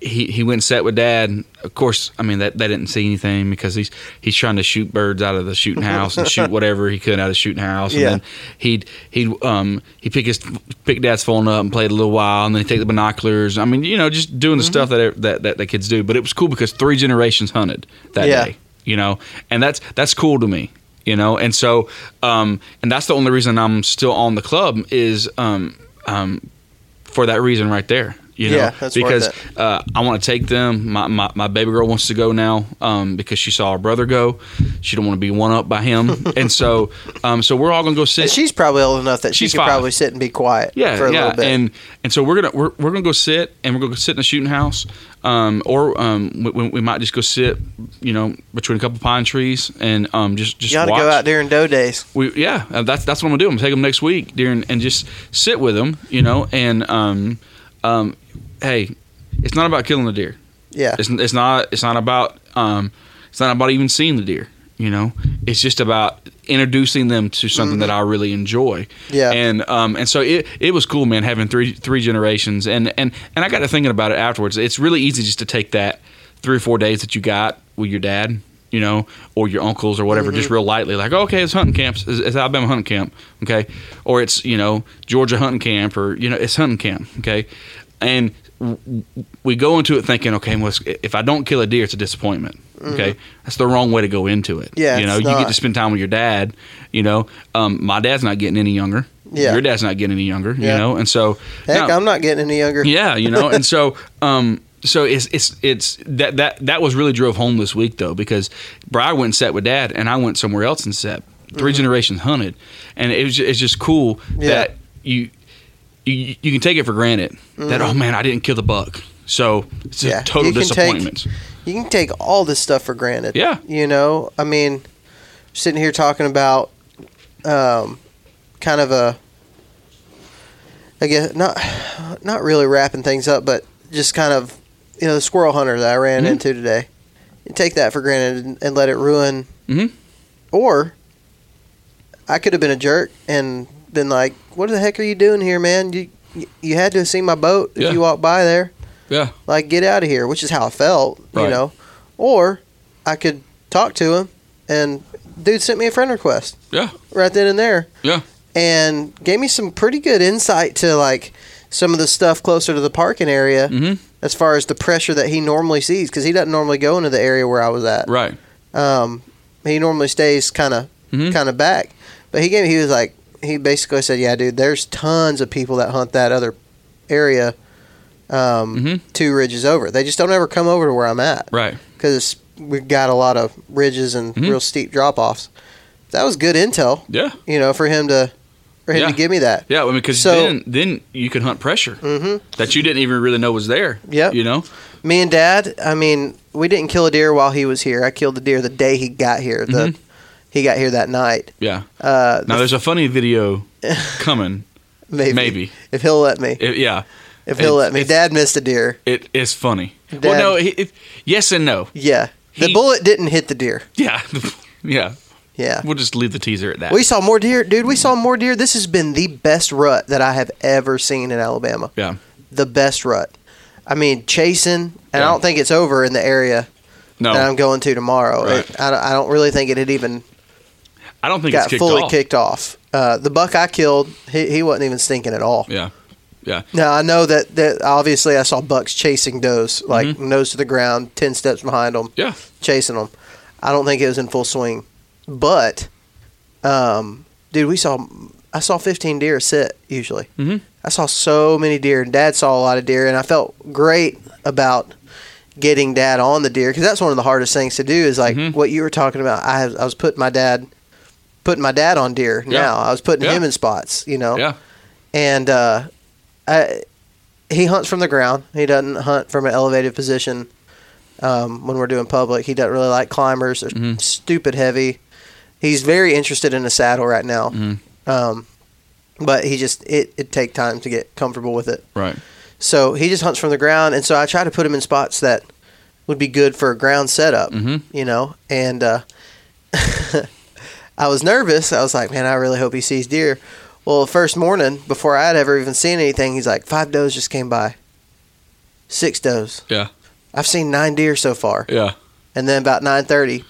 he he went and sat with dad. Of course, I mean that they didn't see anything because he's he's trying to shoot birds out of the shooting house and shoot whatever he could out of the shooting house. And Yeah. then he'd he'd um he pick his pick dad's phone up and played a little while, and then he take the binoculars. I mean, you know, just doing the Mm-hmm. stuff that, that that that kids do. But it was cool because three generations hunted that Yeah. day. You know, and that's that's cool to me you know and so um and that's the only reason i'm still on the club is um um for that reason right there you know Yeah, that's because uh, i want to take them my, my my baby girl wants to go now um because she saw her brother go she don't want to be one up by him and so um so we're all gonna go sit And she's probably old enough that she She's could five. probably sit and be quiet yeah, for a yeah, little bit. and and so we're gonna we're, we're gonna go sit and we're gonna go sit in the shooting house, um, or um, we, we- might just go sit, you know, between a couple pine trees and um, just just you ought to watch. go out during doe days. We yeah, uh, that's that's what I'm gonna do. I'm gonna take them next week during and just sit with them, you know, and um, hey, it's not about killing the deer. Yeah. It's it's not it's not about um, it's not about even seeing the deer. You know, it's just about introducing them to something that I really enjoy. Mm-hmm. Yeah. and um, and so it it was cool, man, having three three generations, and and and I got to thinking about it afterwards. It's really easy just to take that three or four days that you got with your dad, you know, or your uncles or whatever, Mm-hmm. just real lightly, like, oh, okay, it's hunting camps, it's, it's Alabama hunting camp, okay, or it's you know Georgia hunting camp, or you know it's hunting camp, okay, and w- we go into it thinking, okay, well, if I don't kill a deer, it's a disappointment. Okay, that's the wrong way to go into it. Mm-hmm. Yeah, you know, you get to spend time with your dad. You know, um, my dad's not getting any younger. Yeah. your dad's not getting any younger. Yeah. You know, and so Heck, now- I'm not getting any younger. yeah, you know, and so um so it's it's it's that that that was really drove home this week though because Brian went and sat with dad and I went somewhere else and sat. 3 generations hunted, and it was it's just cool Mm-hmm. Yeah. that you you you can take it for granted that oh man I didn't kill the buck, so it's Mm-hmm. Yeah, a total you can take- disappointment. You can take all this stuff for granted. Yeah. You know, I mean, sitting here talking about um, kind of a, I guess not, not really wrapping things up, but just kind of, you know, the squirrel hunter that I ran Mhm. into today. You take that for granted and, and let it ruin, Mhm. or I could have been a jerk and been like, "What the heck are you doing here, man? You you had to have seen my boat if Yeah. you walked by there." Yeah, like get out of here which is how i felt you know or i could talk to him and dude sent me a friend request yeah, right then and there yeah, and gave me some pretty good insight to like some of the stuff closer to the parking area Mhm. As far as the pressure that he normally sees because he doesn't normally go into the area where I was at. Right. Um, he normally stays kind of Mhm. kind of back, but he gave he was like he basically said, "Yeah, dude, there's tons of people that hunt that other area, um, Mhm. two ridges over. They just don't ever come over to where I'm at Right. because we've got a lot of ridges and Mhm. real steep drop offs. That was good intel, Yeah. you know, for him to for him Yeah. to give me that. Yeah. I mean, because So- then then you can hunt pressure hmm that you didn't even really know was there. Yeah, You know. Me and Dad, I mean, we didn't kill a deer while he was here. I killed the deer the day he got here. The Mhm. he got here that night. Yeah. Uh, Now there's a funny video coming. maybe, maybe. if he'll let me. It- yeah. If he'll It's- let me. Dad missed a deer. It is funny. Dad- Well, no. It, it, yes and no. Yeah, the He- bullet didn't hit the deer. Yeah. yeah. Yeah. We'll just leave the teaser at that. We saw more deer, dude. We saw more deer. This has been the best rut that I have ever seen in Alabama. yeah. The best rut. I mean, chasing, and I don't think it's over in the area No. that I'm going to tomorrow. Right. It- I, don't, I don't really think it had even I don't think got it's kicked fully off. kicked off. Uh, the buck I killed, he, he wasn't even stinking at all. Yeah. Yeah. Now I know that, that obviously I saw bucks chasing does, like Mm-hmm. nose to the ground, ten steps behind them, Yeah. chasing them. I don't think it was in full swing, but, um, dude, we saw I saw fifteen deer sit usually. Mhm. I saw so many deer, and Dad saw a lot of deer, and I felt great about getting Dad on the deer because that's one of the hardest things to do. Is like Mhm. what you were talking about. I I was putting my dad, putting my dad on deer. Yeah. Now I was putting Yeah. him in spots. You know Yeah. and uh, I, he hunts from the ground. He doesn't hunt from an elevated position um, when we're doing public. He doesn't really like climbers. They're Mhm. stupid heavy. He's very interested in a saddle right now, Mhm. um, but he just it it take time to get comfortable with it. Right. So he just hunts from the ground, and so I try to put him in spots that would be good for a ground setup. Mhm. You know, and uh, I was nervous. I was like, man, I really hope he sees deer. Well, the first morning before I had ever even seen anything, he's like, five does just came by, six does. Yeah. I've seen nine deer so far, Yeah. and then about nine thirty.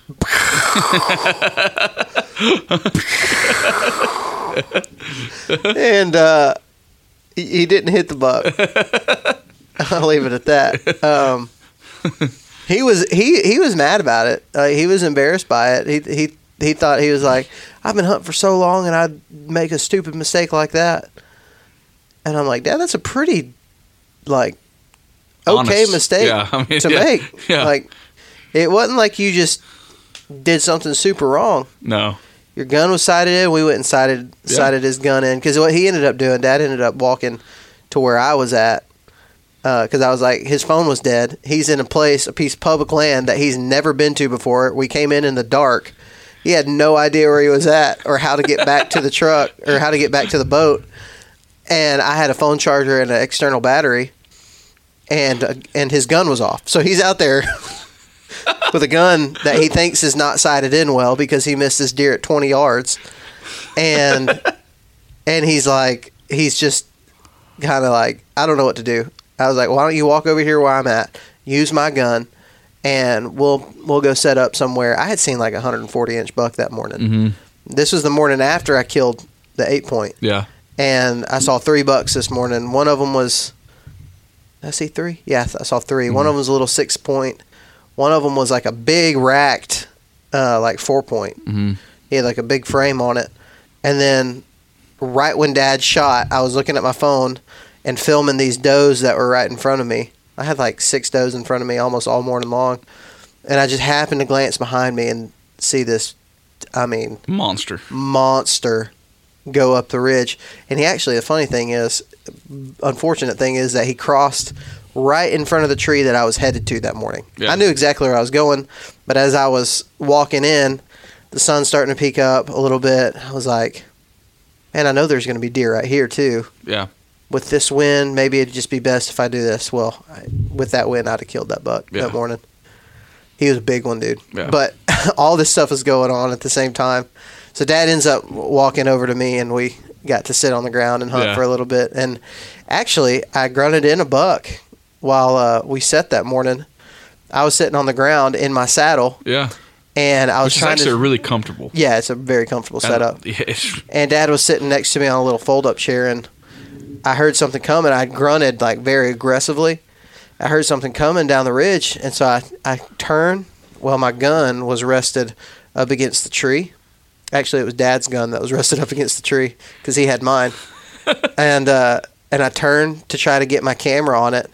and uh, he, he didn't hit the buck. I'll leave it at that. Um, he was he he was mad about it. Uh, he was embarrassed by it. He he he thought he was like, I've been hunting for so long, and I'd make a stupid mistake like that. And I'm like, Dad, that's a pretty like okay Honest. mistake Yeah, I mean, to yeah, make. yeah. Like it wasn't like you just did something super wrong. No. Your gun was sighted in. We went and sighted Yeah. sighted his gun in because what he ended up doing, Dad ended up walking to where I was at because I was like, his phone was dead. He's in a place, a piece of public land that he's never been to before. We came in in the dark. He had no idea where he was at or how to get back to the truck or how to get back to the boat. And I had a phone charger and an external battery, and uh, and his gun was off. So he's out there with a gun that he thinks is not sighted in well because he missed this deer at 20 yards, and and he's like he's just kind of like I don't know what to do. I was like, why don't you walk over here where I'm at, use my gun, and we'll we'll go set up somewhere. I had seen like a 140 inch buck that morning. Mm-hmm. This was the morning after I killed the eight point, Yeah. and I saw three bucks this morning. One of them was, I see three? Yeah, I saw 3 One of them was a little six point. One of them was like a big racked, uh, like four point. Mm-hmm. He had like a big frame on it. And then right when dad shot, I was looking at my phone and filming these does that were right in front of me. I had like six does in front of me almost all morning long. And I just happened to glance behind me and see this, I mean, Monster. monster go up the ridge. And he actually, the funny thing is, unfortunate thing is that he crossed right in front of the tree that I was headed to that morning. Yeah. I knew exactly where I was going, but as I was walking in, the sun's starting to peek up a little bit. I was like, man, I know there's going to be deer right here too. Yeah. With this wind, maybe it'd just be best if I do this. Well, I, with that wind, I'd have killed that buck Yeah. that morning. He was a big one, dude. Yeah. But all this stuff is going on at the same time. So dad ends up walking over to me, and we got to sit on the ground and hunt Yeah. for a little bit. And actually, I grunted in a buck while uh, we set that morning. I was sitting on the ground in my saddle, Yeah. and I was Which is trying actually to. really comfortable. yeah, it's a very comfortable setup. Yeah, it's- And dad was sitting next to me on a little fold up chair, and I heard something coming. I grunted like very aggressively. I heard something coming down the ridge, and so I I turned. Well, my gun was rested up against the tree. Actually, it was Dad's gun that was rested up against the tree because he had mine. and uh, and I turned to try to get my camera on it,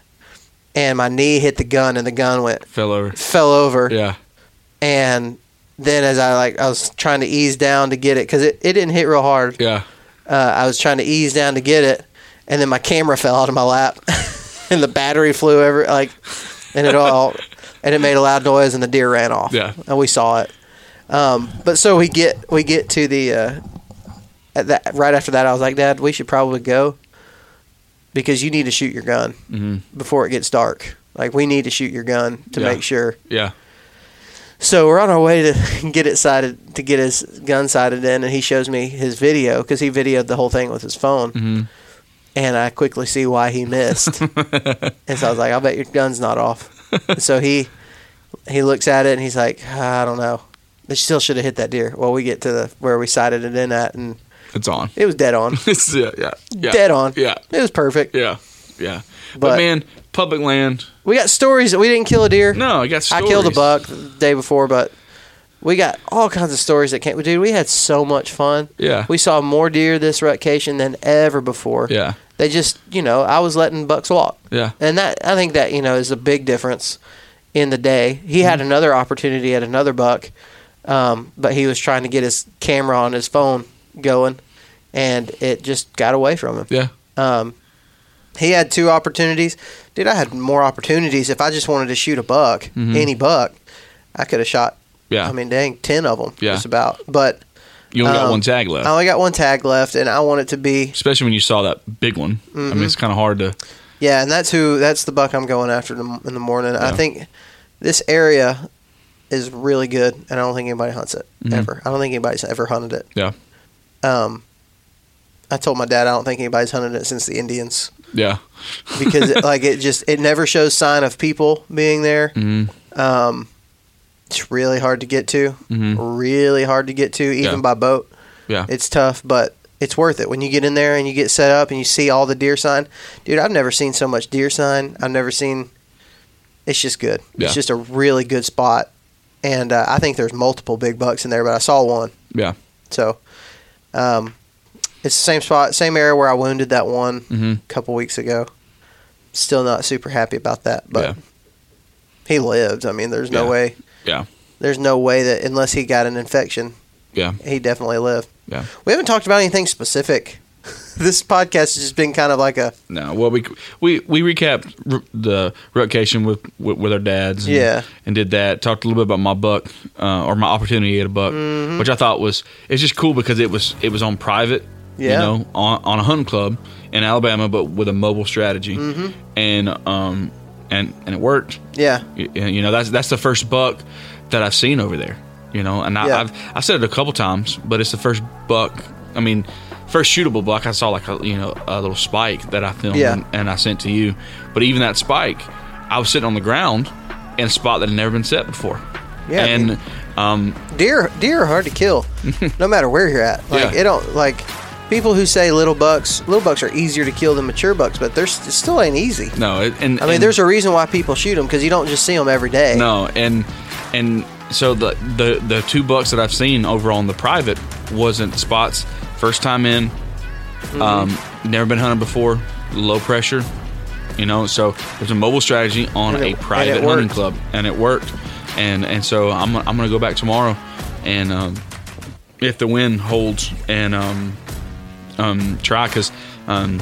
and my knee hit the gun, and the gun went Fell over. fell over. Yeah. And then as I like I was trying to ease down to get it because it, it didn't hit real hard. Yeah. Uh, I was trying to ease down to get it, and then my camera fell out of my lap, and the battery flew over like, and it all, and it made a loud noise, and the deer ran off. Yeah. and we saw it. Um, but so we get we get to the uh, at that right after that, I was like, Dad, we should probably go because you need to shoot your gun hmm before it gets dark. Like we need to shoot your gun to Yeah. make sure. Yeah. So we're on our way to get it sighted to get his gun sighted in, and he shows me his video because he videoed the whole thing with his phone, hmm and I quickly see why he missed. and so I was like, "I'll bet your gun's not off." So he he looks at it and he's like, "I don't know. They still should have hit that deer." Well, we get to the where we sighted it in at, and It's on. it was dead on, yeah, yeah, yeah. dead on. Yeah. It was perfect. Yeah. Yeah. But, But- man, public land. We got stories that we didn't kill a deer. No, I got I killed a buck the day before, but we got all kinds of stories that came. Dude, we had so much fun. Yeah. We saw more deer this rutcation than ever before. Yeah. They just, you know, I was letting bucks walk. Yeah. And that I think that, you know, is a big difference in the day. He had Mm-hmm. another opportunity at another buck, um, but he was trying to get his camera on his phone going, and it just got away from him. Yeah. Um, he had two opportunities. Dude, I had more opportunities. If I just wanted to shoot a buck, Mhm. any buck, I could have shot. Yeah. I mean, dang, ten of them. Yeah. Just about. But you only got um, one tag left. I only got one tag left, and I want it to be Especially when you saw that big one. I Mm-hmm. mean, it's kind of hard to. yeah, and that's who that's the buck I'm going after in the, in the morning. I think this area is really good, and I don't think anybody hunts it Mhm. ever. I don't think anybody's ever hunted it. Yeah. Um, I told my dad I don't think anybody's hunted it since the Indians. Yeah. because it, like it just it never shows sign of people being there. hmm Um, it's really hard to get to, Mhm. really hard to get to, even Yeah. by boat. Yeah. It's tough, but it's worth it when you get in there and you get set up and you see all the deer sign. Dude, I've never seen so much deer sign. I've never seen. It's just good. Yeah. It's just a really good spot, and uh, I think there's multiple big bucks in there, but I saw one. Yeah. So, um, it's the same spot, same area where I wounded that one hmm a couple weeks ago. Still not super happy about that, but Yeah. he lived. I mean, there's no Yeah. way. Yeah. There's no way that unless he got an infection, Yeah. he definitely lived. Yeah. We haven't talked about anything specific. This podcast has just been kind of like a No. Well, we we we recapped r- the rutcation with, with with our dads. And, Yeah. And did that. Talked a little bit about my buck uh, or my opportunity at a buck, Mm-hmm. which I thought was it's just cool because it was it was on private. Yeah. You know, on on a hunting club in Alabama, but with a mobile strategy, Mm-hmm. and um and and it worked. yeah, Y- You know, that's that's the first buck that I've seen over there. You know, and I, Yeah. I've said it a couple times, but it's the first buck. I mean, first shootable buck. I saw like a you know a little spike that I filmed Yeah. and, and I sent to you. But even that spike, I was sitting on the ground in a spot that had never been set before. Yeah, I and mean- um, deer deer are hard to kill, no matter where you're at. Like Yeah. it don't like people who say little bucks. Little bucks are easier to kill than mature bucks, but they're it still ain't easy. no, it, and I mean, and- there's a reason why people shoot them because you don't just see them every day. No, and and so the the the two bucks that I've seen over on the private wasn't spots. First time in, Mm-hmm. um, never been hunted before, low pressure. You know, so there's a mobile strategy on it- a private hunting club, and it worked. And and so I'm I'm gonna go back tomorrow, and um, if the wind holds, and um, um, try because um,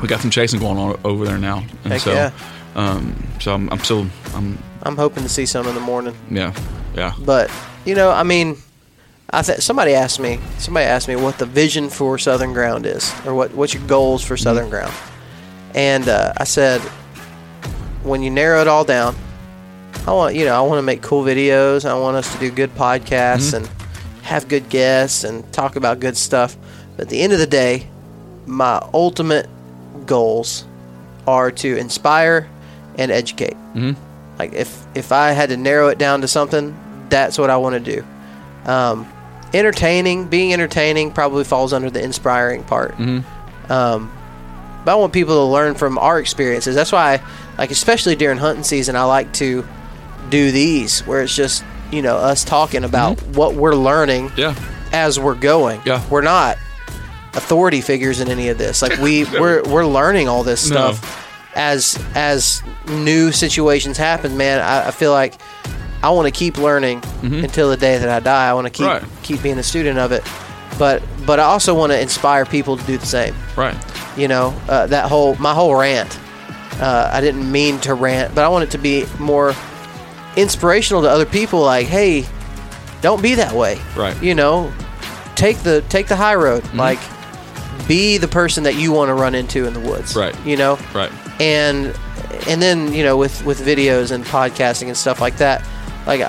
we got some chasing going on over there now, and Heck so yeah. um, so I'm, I'm still I'm I'm hoping to see some in the morning. yeah yeah But you know, I mean, I th- somebody asked me. Somebody asked me what the vision for Southern Ground is, or what what's your goals for Southern Ground. And uh, I said, when you narrow it all down, I want you know I want to make cool videos. I want us to do good podcasts and have good guests and talk about good stuff. But at the end of the day, my ultimate goals are to inspire and educate. Mhm. Like if if I had to narrow it down to something, that's what I want to do. Um, entertaining, being entertaining, probably falls under the inspiring part. Mhm. Um, but I want people to learn from our experiences. That's why, like especially during hunting season, I like to do these where it's just you know us talking about what we're learning Yeah. as we're going. Yeah. we're not authority figures in any of this. Like we we're we're learning all this No. stuff as as new situations happen. Man, I, I feel like I want to keep learning until the day that I die. I want to keep Mm-hmm. Right. keep being a student of it. But but I also want to inspire people to do the same. Right. You know, uh, that whole my whole rant. Uh, I didn't mean to rant, but I want it to be more inspirational to other people. Like, hey, don't be that way. Right. You know, take the take the high road. Mm-hmm. Like, be the person that you want to run into in the woods. Right. You know, Right. and and then you know with with videos and podcasting and stuff like that like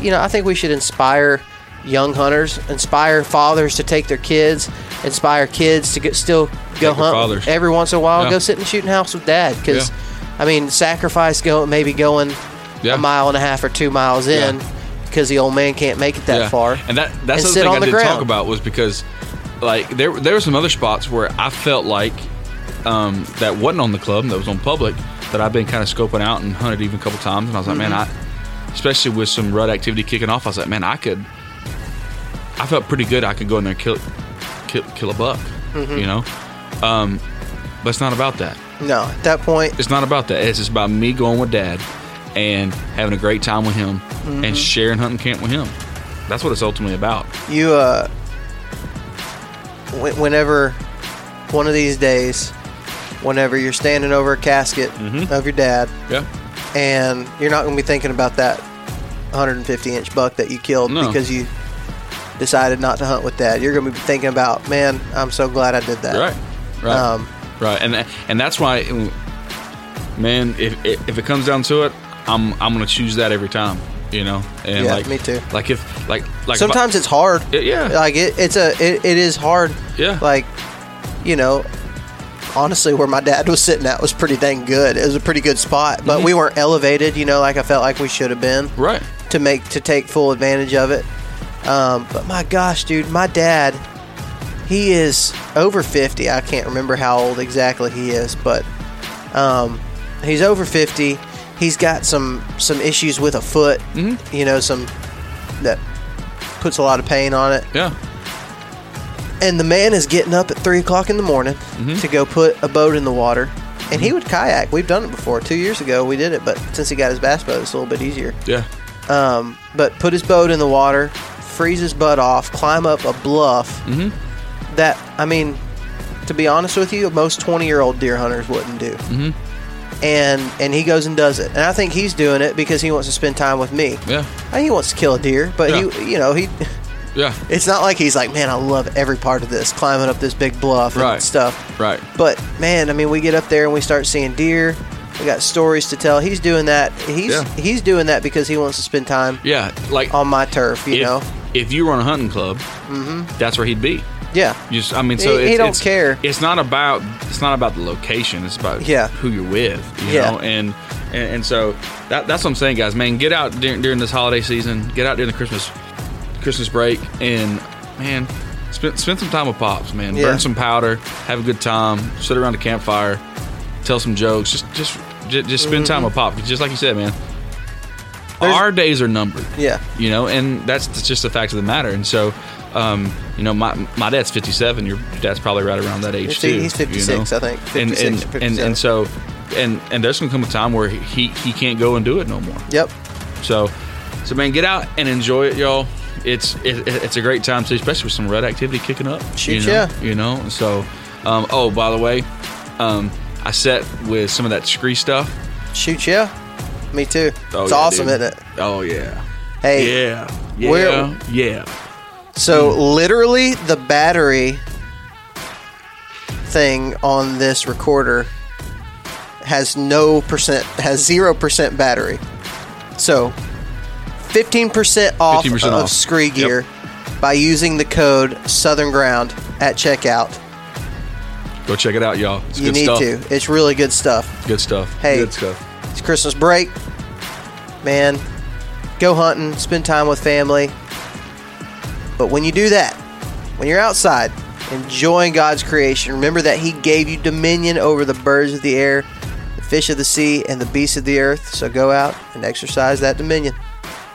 you know i think we should inspire young hunters inspire fathers to take their kids inspire kids to get, still go hunt every once in a while Yeah. go sit in the shooting house with dad because Yeah. i mean sacrifice go maybe going Yeah. a mile and a half or two miles in because the old man can't make it that far And that that's and the thing I the did talk ground. about was because like there there were some other spots where I felt like um, that wasn't on the club that was on public that I've been kind of scoping out and hunted even a couple times and I was like man I Mm-hmm. Especially with some rut activity kicking off I was like man I could I felt pretty good I could go in there and kill kill, kill a buck Mm-hmm. you know um, but it's not about that no at that point it's not about that. It's just about me going with dad and having a great time with him Mm-hmm. and sharing hunting camp with him. That's what it's ultimately about. you uh wh- whenever one of these days whenever you're standing over a casket Mm-hmm. of your dad Yeah. And you're not going to be thinking about that 150 inch buck that you killed No. because you decided not to hunt with that. you're going to be thinking about man i'm so glad i did that Right. Right. um, right. And and that's why, man, if if it comes down to it, I'm I'm gonna choose that every time. You know. And Yeah, like me too. Like if like like if I- sometimes it's hard Yeah. like it, it's a it, it is hard Yeah. like you know honestly where my dad was sitting at was pretty dang good it was a pretty good spot but Mm-hmm. we weren't elevated you know like i felt like we should have been right. to make to take full advantage of it um, but my gosh dude my dad he is over 50 i can't remember how old exactly he is but um, he's over 50 he's got some some issues with a foot Mm-hmm. you know some that puts a lot of pain on it Yeah. And the man is getting up at three o'clock in the morning Mm-hmm. to go put a boat in the water. And he would kayak. We've done it before. Two years ago, we did it, but since he got his bass boat, it's a little bit easier. Yeah. Um, but put his boat in the water, freeze his butt off, climb up a bluff. Mm-hmm. That I mean, to be honest with you, most twenty-year-old deer hunters wouldn't do. Mm-hmm. And and he goes and does it. And I think he's doing it because he wants to spend time with me. Yeah. I think he wants to kill a deer, but he, you know, he. Yeah. It's not like he's like, man, I love every part of this, climbing up this big bluff and Right. stuff. Right. But man, I mean, we get up there and we start seeing deer. We got stories to tell. He's doing that. He's Yeah. he's doing that because he wants to spend time Yeah. Like on my turf. You if, know? if you run a hunting club, mm-hmm. that's where he'd be. Yeah. You just, I mean, so He- it's, he don't it's- care. It's not about it's not about the location. It's about Yeah. who you're with. You Yeah. know, and, and and so that that's what I'm saying, guys. Man, get out during, during this holiday season. Get out during the Christmas Christmas break, and man, spend spend some time with pops. Man, Yeah. burn some powder, have a good time, sit around the campfire, tell some jokes. Just just just, just spend time with pop. Just like you said, man. Mm-hmm. There's- Our days are numbered Yeah. you know, and that's that's just the fact of the matter. And so, um, you know, my my dad's 57. Your dad's probably right around that age too. he's 56, you know? I think. And 56 and, or and and so, and and there's gonna come a time where he he can't go and do it no more. Yep. So, so man, get out and enjoy it, y'all. It's it, it's a great time too, especially with some rut activity kicking up. Shoot, you know, yeah. You know, so. Um, oh, by the way, um, I set with some of that scree stuff. Shoot, yeah. Me too. Oh, it's yeah, awesome, dude. isn't it? Oh yeah. Hey. Yeah. Yeah. Yeah. So literally, the battery thing on this recorder has no percent, has zero percent battery. So, fifteen percent off 15% of off. Scree Yep. Gear by using the code Southern Ground at checkout. Go check it out, y'all. It's you good need stuff. to. It's really good stuff. Good stuff. Hey. Good stuff. It's Christmas break, man. Go hunting, spend time with family. But when you do that, when you're outside enjoying God's creation. Remember that He gave you dominion over the birds of the air, the fish of the sea, and the beasts of the earth. So go out and exercise that dominion.